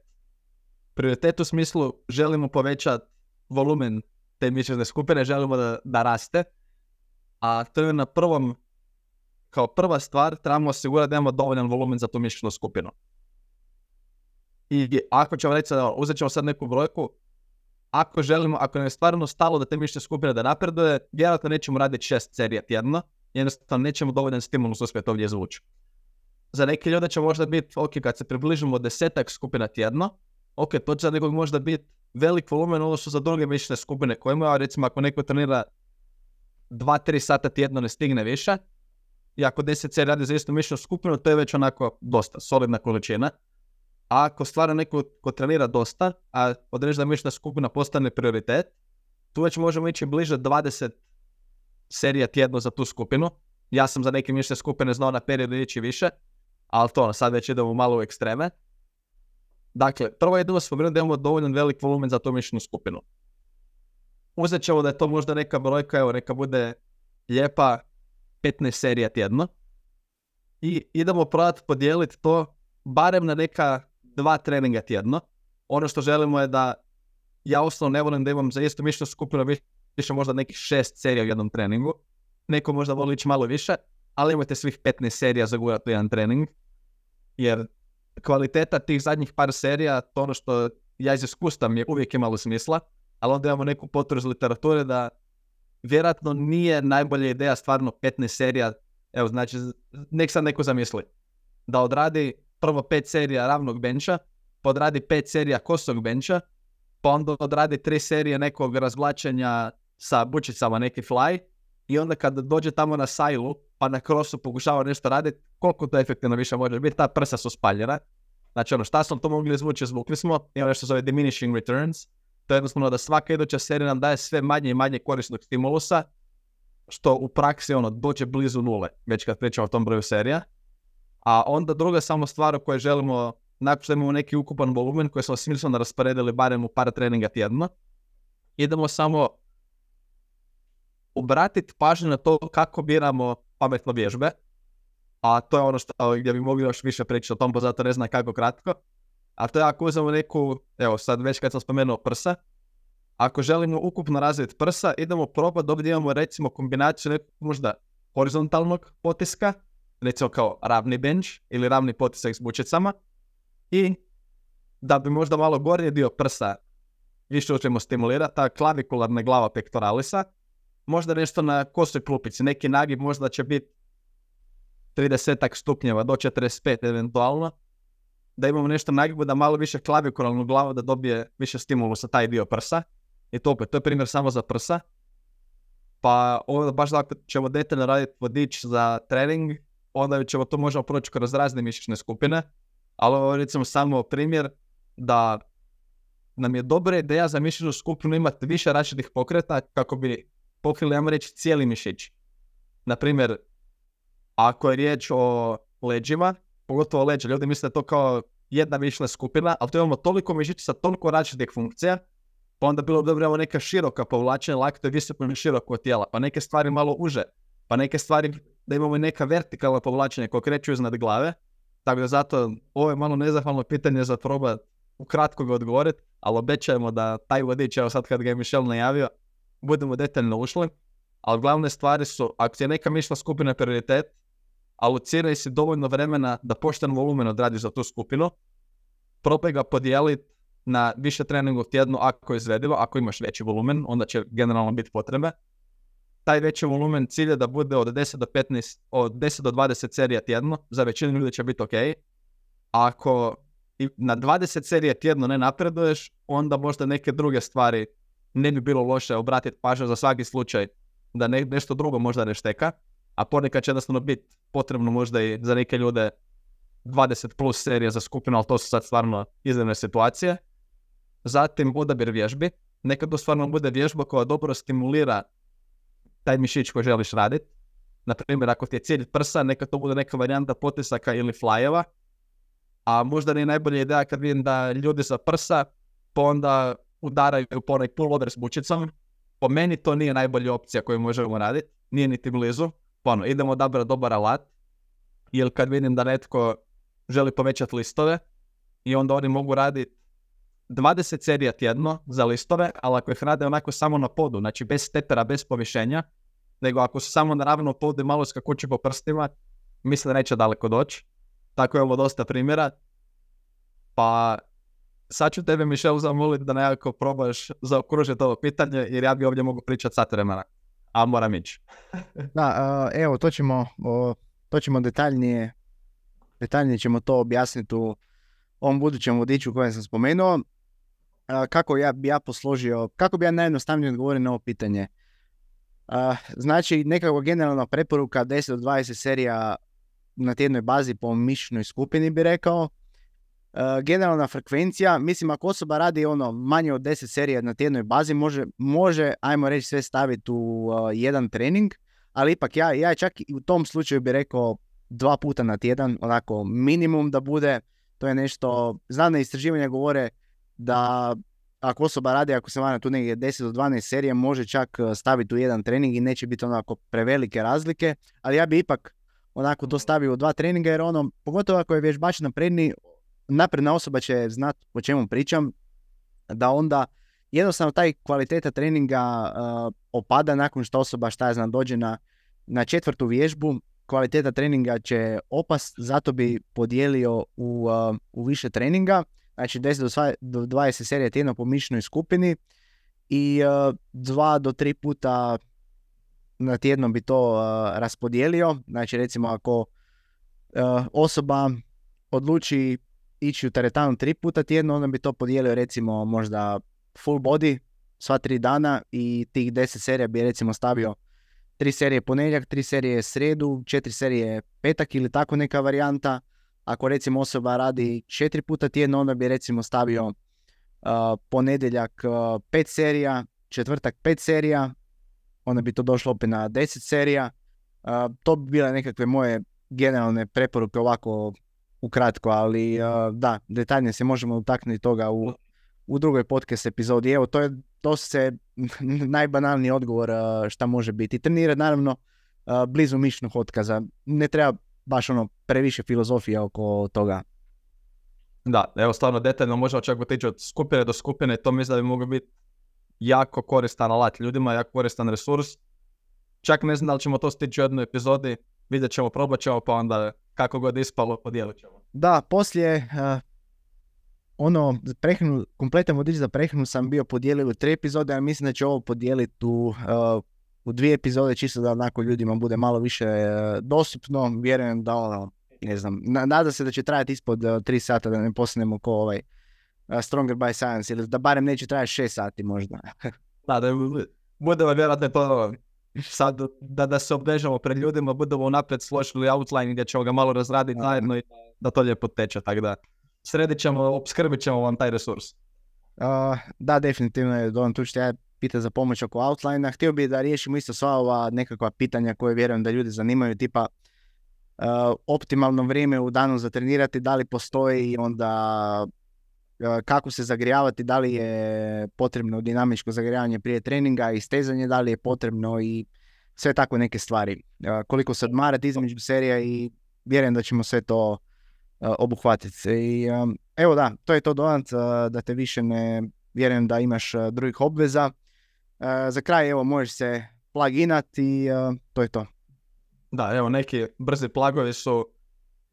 Prioritet u smislu želimo povećati volumen te mišićne skupine, želimo da, da raste. A to je na prvom kao prva stvar trebamo osigurati da imamo dovoljan volumen za tu mišićnu skupinu. I ako ćemo reći, uzet ćemo sad neku brojku, ako želimo, ako nam je stvarno stalo da te mišićne skupine da napreduje, vjerojatno nećemo raditi šest serija tjedno, jednostavno nećemo dovoljan stimulus uspjeti ovdje izvući. Za neke ljude će možda biti, ok, kad se približimo desetak skupina tjedno, ok, to će za nekog možda biti velik volumen ono što za druge mišićne skupine koje imaju, recimo ako neko trenira 2-3 sata tjedno ne stigne više, i ako 10 C radi za istu mišljenu skupinu, to je već onako dosta, solidna količina. A ako stvarno neko ko trenira dosta, a određena mišljena skupina postane prioritet, tu već možemo ići bliže 20 serija tjedno za tu skupinu. Ja sam za neke mišljene skupine znao na period ići više, ali to sad već idemo malo u ekstreme. Dakle, prvo je smo da imamo dovoljan velik volumen za tu mišljenu skupinu. Uzet ćemo da je to možda neka brojka, evo neka bude lijepa 15 serija tjedno. I idemo probati podijeliti to barem na neka dva treninga tjedno. Ono što želimo je da ja osnovno ne volim da imam za istu mišljenu skupinu više možda nekih šest serija u jednom treningu. Neko možda voli ići malo više, ali imate svih 15 serija za u jedan trening. Jer kvaliteta tih zadnjih par serija, to ono što ja iz iskustva mi je uvijek imalo smisla, ali onda imamo neku potrebu iz literature da vjerojatno nije najbolja ideja stvarno 15 serija, evo znači, nek sad neko zamisli, da odradi prvo 5 serija ravnog benča, pa odradi 5 serija kosog benča, pa onda odradi 3 serije nekog razvlačenja sa bučicama, neki fly, i onda kad dođe tamo na sajlu, pa na krosu pokušava nešto raditi, koliko to efektivno više može biti, ta prsa su spaljena. Znači ono, šta smo to mogli izvući, zvukli smo, ima nešto zove diminishing returns, to je jednostavno da svaka iduća serija nam daje sve manje i manje korisnog stimulusa, što u praksi ono dođe blizu nule, već kad pričamo o tom broju serija. A onda druga samo stvar o kojoj želimo, nakon što imamo neki ukupan volumen koji smo smisleno rasporedili barem u par treninga tjedno, idemo samo obratiti pažnju na to kako biramo pametno vježbe, a to je ono što, gdje bi mogli još više pričati o tom, pa zato ne znam kako kratko. A to je ako uzmemo neku, evo sad već kad sam spomenuo prsa, ako želimo ukupno razviti prsa, idemo probati da imamo recimo kombinaciju nekog možda horizontalnog potiska, recimo kao ravni bench ili ravni potisak s bučicama i da bi možda malo gornji dio prsa više ćemo stimulirati, ta klavikularna glava pektoralisa, možda nešto na kosoj klupici, neki nagib možda će biti 30 stupnjeva do 45 eventualno, da imamo nešto nagibu da malo više klavikularnu glavu da dobije više stimulusa taj dio prsa. I to opet, to je primjer samo za prsa. Pa ovo baš ako ćemo detaljno raditi vodič za trening, onda ćemo to možemo proći kroz razne mišićne skupine. Ali ovo recimo samo primjer da nam je dobra ideja za mišićnu skupinu imati više različitih pokreta kako bi pokrili, ajmo reći, cijeli mišić. Naprimjer, ako je riječ o leđima, pogotovo leđa, ljudi misle da to kao jedna mišlja skupina, ali to imamo toliko mišića, toliko različitih funkcija, pa onda bilo dobro evo neka široka povlačenja, lako to je visoko ili široko tijela, pa neke stvari malo uže, pa neke stvari da imamo i neka vertikalna povlačenja koja kreću iznad glave, tako da zato ovo je malo nezahvalno pitanje za probat ukratko ga odgovoriti, ali obećajemo da taj vodič, evo sad kad ga je Mišel najavio, budemo detaljno ušli, ali glavne stvari su, ako je neka mišla skupina prioritet, alociraj si dovoljno vremena da pošten volumen odradiš za tu skupinu, probaj ga podijeliti na više treninga u tjednu ako je izvedivo, ako imaš veći volumen, onda će generalno biti potrebe. Taj veći volumen cilj je da bude od 10 do 15, od 10 do 20 serija tjedno, za većinu ljudi će biti ok. Ako na 20 serija tjedno ne napreduješ, onda možda neke druge stvari ne bi bilo loše obratiti pažnju za svaki slučaj da ne, nešto drugo možda ne šteka, a ponekad će jednostavno biti potrebno možda i za neke ljude 20 plus serija za skupinu, ali to su sad stvarno iznimne situacije. Zatim odabir vježbi. Nekad to stvarno bude vježba koja dobro stimulira taj mišić koji želiš raditi. Na primjer, ako ti je cilj prsa, neka to bude neka varijanta potisaka ili flajeva. A možda nije najbolja ideja kad vidim da ljudi za prsa, pa onda udaraju po onaj pullover s bučicom. Po meni to nije najbolja opcija koju možemo raditi, nije niti blizu. Ono, idemo odabrati dobar alat. Ili kad vidim da netko želi povećati listove i onda oni mogu raditi 20 serija tjedno za listove, ali ako ih rade onako samo na podu, znači bez stepera, bez povišenja, nego ako su samo na ravno podu i malo skakući po prstima, mislim da neće daleko doći. Tako je ovo dosta primjera. Pa sad ću tebe, Mišel, zamoliti da nekako probaš zaokružiti ovo pitanje, jer ja bi ovdje mogu pričati sat vremena. A moram ići. <laughs> da, evo, to ćemo, to ćemo detaljnije, detaljnije ćemo to objasniti u ovom budućem vodiču kojem sam spomenuo. Kako ja bi ja posložio, kako bi ja najjednostavnije odgovorio na ovo pitanje? Znači, nekakva generalna preporuka 10 do 20 serija na tjednoj bazi po mišićnoj skupini bi rekao. Generalna frekvencija, mislim ako osoba radi ono manje od 10 serija na tjednoj bazi, može, može ajmo reći sve staviti u jedan trening, ali ipak ja, ja čak i u tom slučaju bi rekao dva puta na tjedan, onako minimum da bude, to je nešto, znam istraživanja govore da ako osoba radi, ako se vana tu negdje 10 do 12 serija, može čak staviti u jedan trening i neće biti onako prevelike razlike, ali ja bi ipak onako to stavio u dva treninga jer ono, pogotovo ako je vježbač napredni, napredna osoba će znati o čemu pričam, da onda jednostavno taj kvaliteta treninga opada nakon što osoba šta je znam dođe na, na četvrtu vježbu, kvaliteta treninga će opast, zato bi podijelio u, u više treninga, znači 10 do 20 serija tjedno po mišnoj skupini i dva do tri puta na tjedno bi to raspodijelio. Znači recimo ako osoba odluči ići u teretanu tri puta tjedno, onda bi to podijelio recimo možda full body sva tri dana i tih 10 serija bi recimo stavio tri serije ponedjeljak, tri serije sredu, četiri serije petak ili tako neka varijanta. Ako recimo osoba radi četiri puta tjedno, onda bi recimo stavio uh, ponedjeljak uh, pet serija, četvrtak pet serija, onda bi to došlo opet na 10 serija. to bi bile nekakve moje generalne preporuke ovako ukratko, ali da, detaljnije se možemo utaknuti toga u, u drugoj podcast epizodi. Evo, to je se <laughs> najbanalniji odgovor šta može biti. Trenirati naravno blizu mišnog otkaza. Ne treba baš ono previše filozofije oko toga. Da, evo stvarno detaljno možemo čak otići od skupine do skupine, to mislim da bi moglo biti jako koristan alat ljudima, jako koristan resurs. Čak ne znam da li ćemo to stići u jednoj epizodi, vidjet ćemo, probat ćemo, pa onda kako god ispalo, podijelit ćemo. Da, poslije uh, ono, prehranu, kompletan vodič za prehranu sam bio podijelio u tri epizode, a mislim da ću ovo podijeliti u, uh, u dvije epizode, čisto da onako ljudima bude malo više uh, dostupno. Vjerujem da ono, ne znam, nada se da će trajati ispod uh, tri sata, da ne postanemo ko ovaj Stronger by Science ili da barem neće trajati 6 sati možda. <laughs> da, da budemo vjerojatno to sad da, da se obvežemo pred ljudima, budemo unaprijed složili outline gdje ćemo ga malo razraditi zajedno i da to lijepo teče, tako da. Sredit ćemo, obskrbit ćemo vam taj resurs. Uh, da, definitivno je Don tu ja pita za pomoć oko outline Htio bih da riješimo isto sva ova nekakva pitanja koje vjerujem da ljudi zanimaju, tipa optimalno vrijeme u danu za trenirati, da li postoji onda kako se zagrijavati, da li je potrebno dinamičko zagrijavanje prije treninga i stezanje, da li je potrebno i sve tako neke stvari. Koliko se odmarati između serija i vjerujem da ćemo sve to obuhvatiti. I, evo da, to je to Donat, da te više ne vjerujem da imaš drugih obveza. Za kraj evo možeš se pluginati i to je to. Da, evo neki brzi plagovi su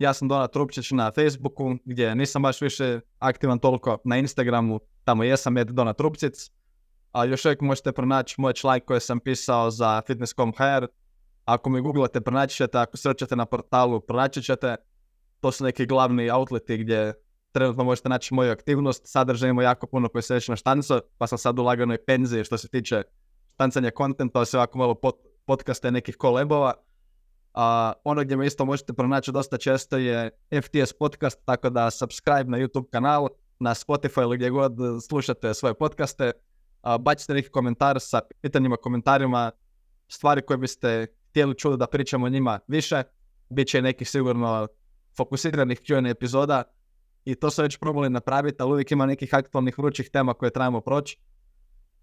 ja sam Donat Rupčić na Facebooku, gdje nisam baš više aktivan toliko na Instagramu, tamo jesam Ed Donat Rupcic, a još uvijek možete pronaći moj članak koji sam pisao za fitness.com.hr. Ako mi googlate, pronaći ćete, ako srčate na portalu, pronaći ćete. To su neki glavni outleti gdje trenutno možete naći moju aktivnost. Sadržaj ima jako puno koji se već na štanco, pa sam sad u laganoj penziji što se tiče štancanja kontenta, sve ovako malo pod, podcaste nekih kolebova. A ono gdje me isto možete pronaći dosta često je FTS podcast, tako da subscribe na YouTube kanal, na Spotify ili gdje god slušate svoje podcaste. A, bacite neki komentar sa pitanjima, komentarima, stvari koje biste htjeli čuti da pričamo o njima više. Biće nekih sigurno fokusiranih Q&A epizoda i to su već probali napraviti, ali uvijek ima nekih aktualnih vrućih tema koje trebamo proći.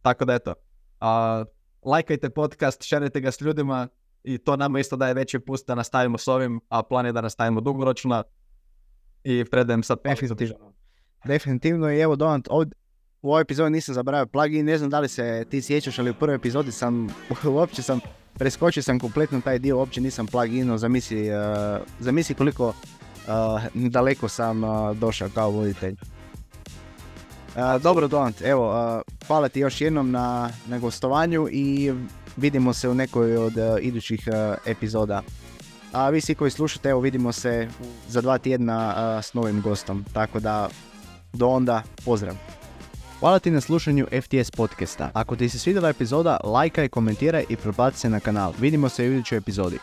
Tako da eto, a, lajkajte podcast, šerite ga s ljudima, i to nama isto daje veći pust da nastavimo s ovim, a plan je da nastavimo dugoročno i predajem sad Definitivno. Definitivno i evo Donat, u ovoj epizodi nisam zaboravio plugin, ne znam da li se ti sjećaš, ali u prvoj epizodi sam, <laughs> uopće sam, preskočio sam kompletno taj dio, uopće nisam plugino, zamisli, uh, zamisli koliko uh, daleko sam uh, došao kao voditelj. dobro Donat, evo, hvala ti još jednom na, na gostovanju i vidimo se u nekoj od uh, idućih uh, epizoda. A vi svi koji slušate, evo vidimo se za dva tjedna uh, s novim gostom. Tako da, do onda, pozdrav. Hvala ti na slušanju FTS podcasta. Ako ti se svidjela epizoda, lajkaj, komentiraj i prebaci se na kanal. Vidimo se u idućoj epizodi.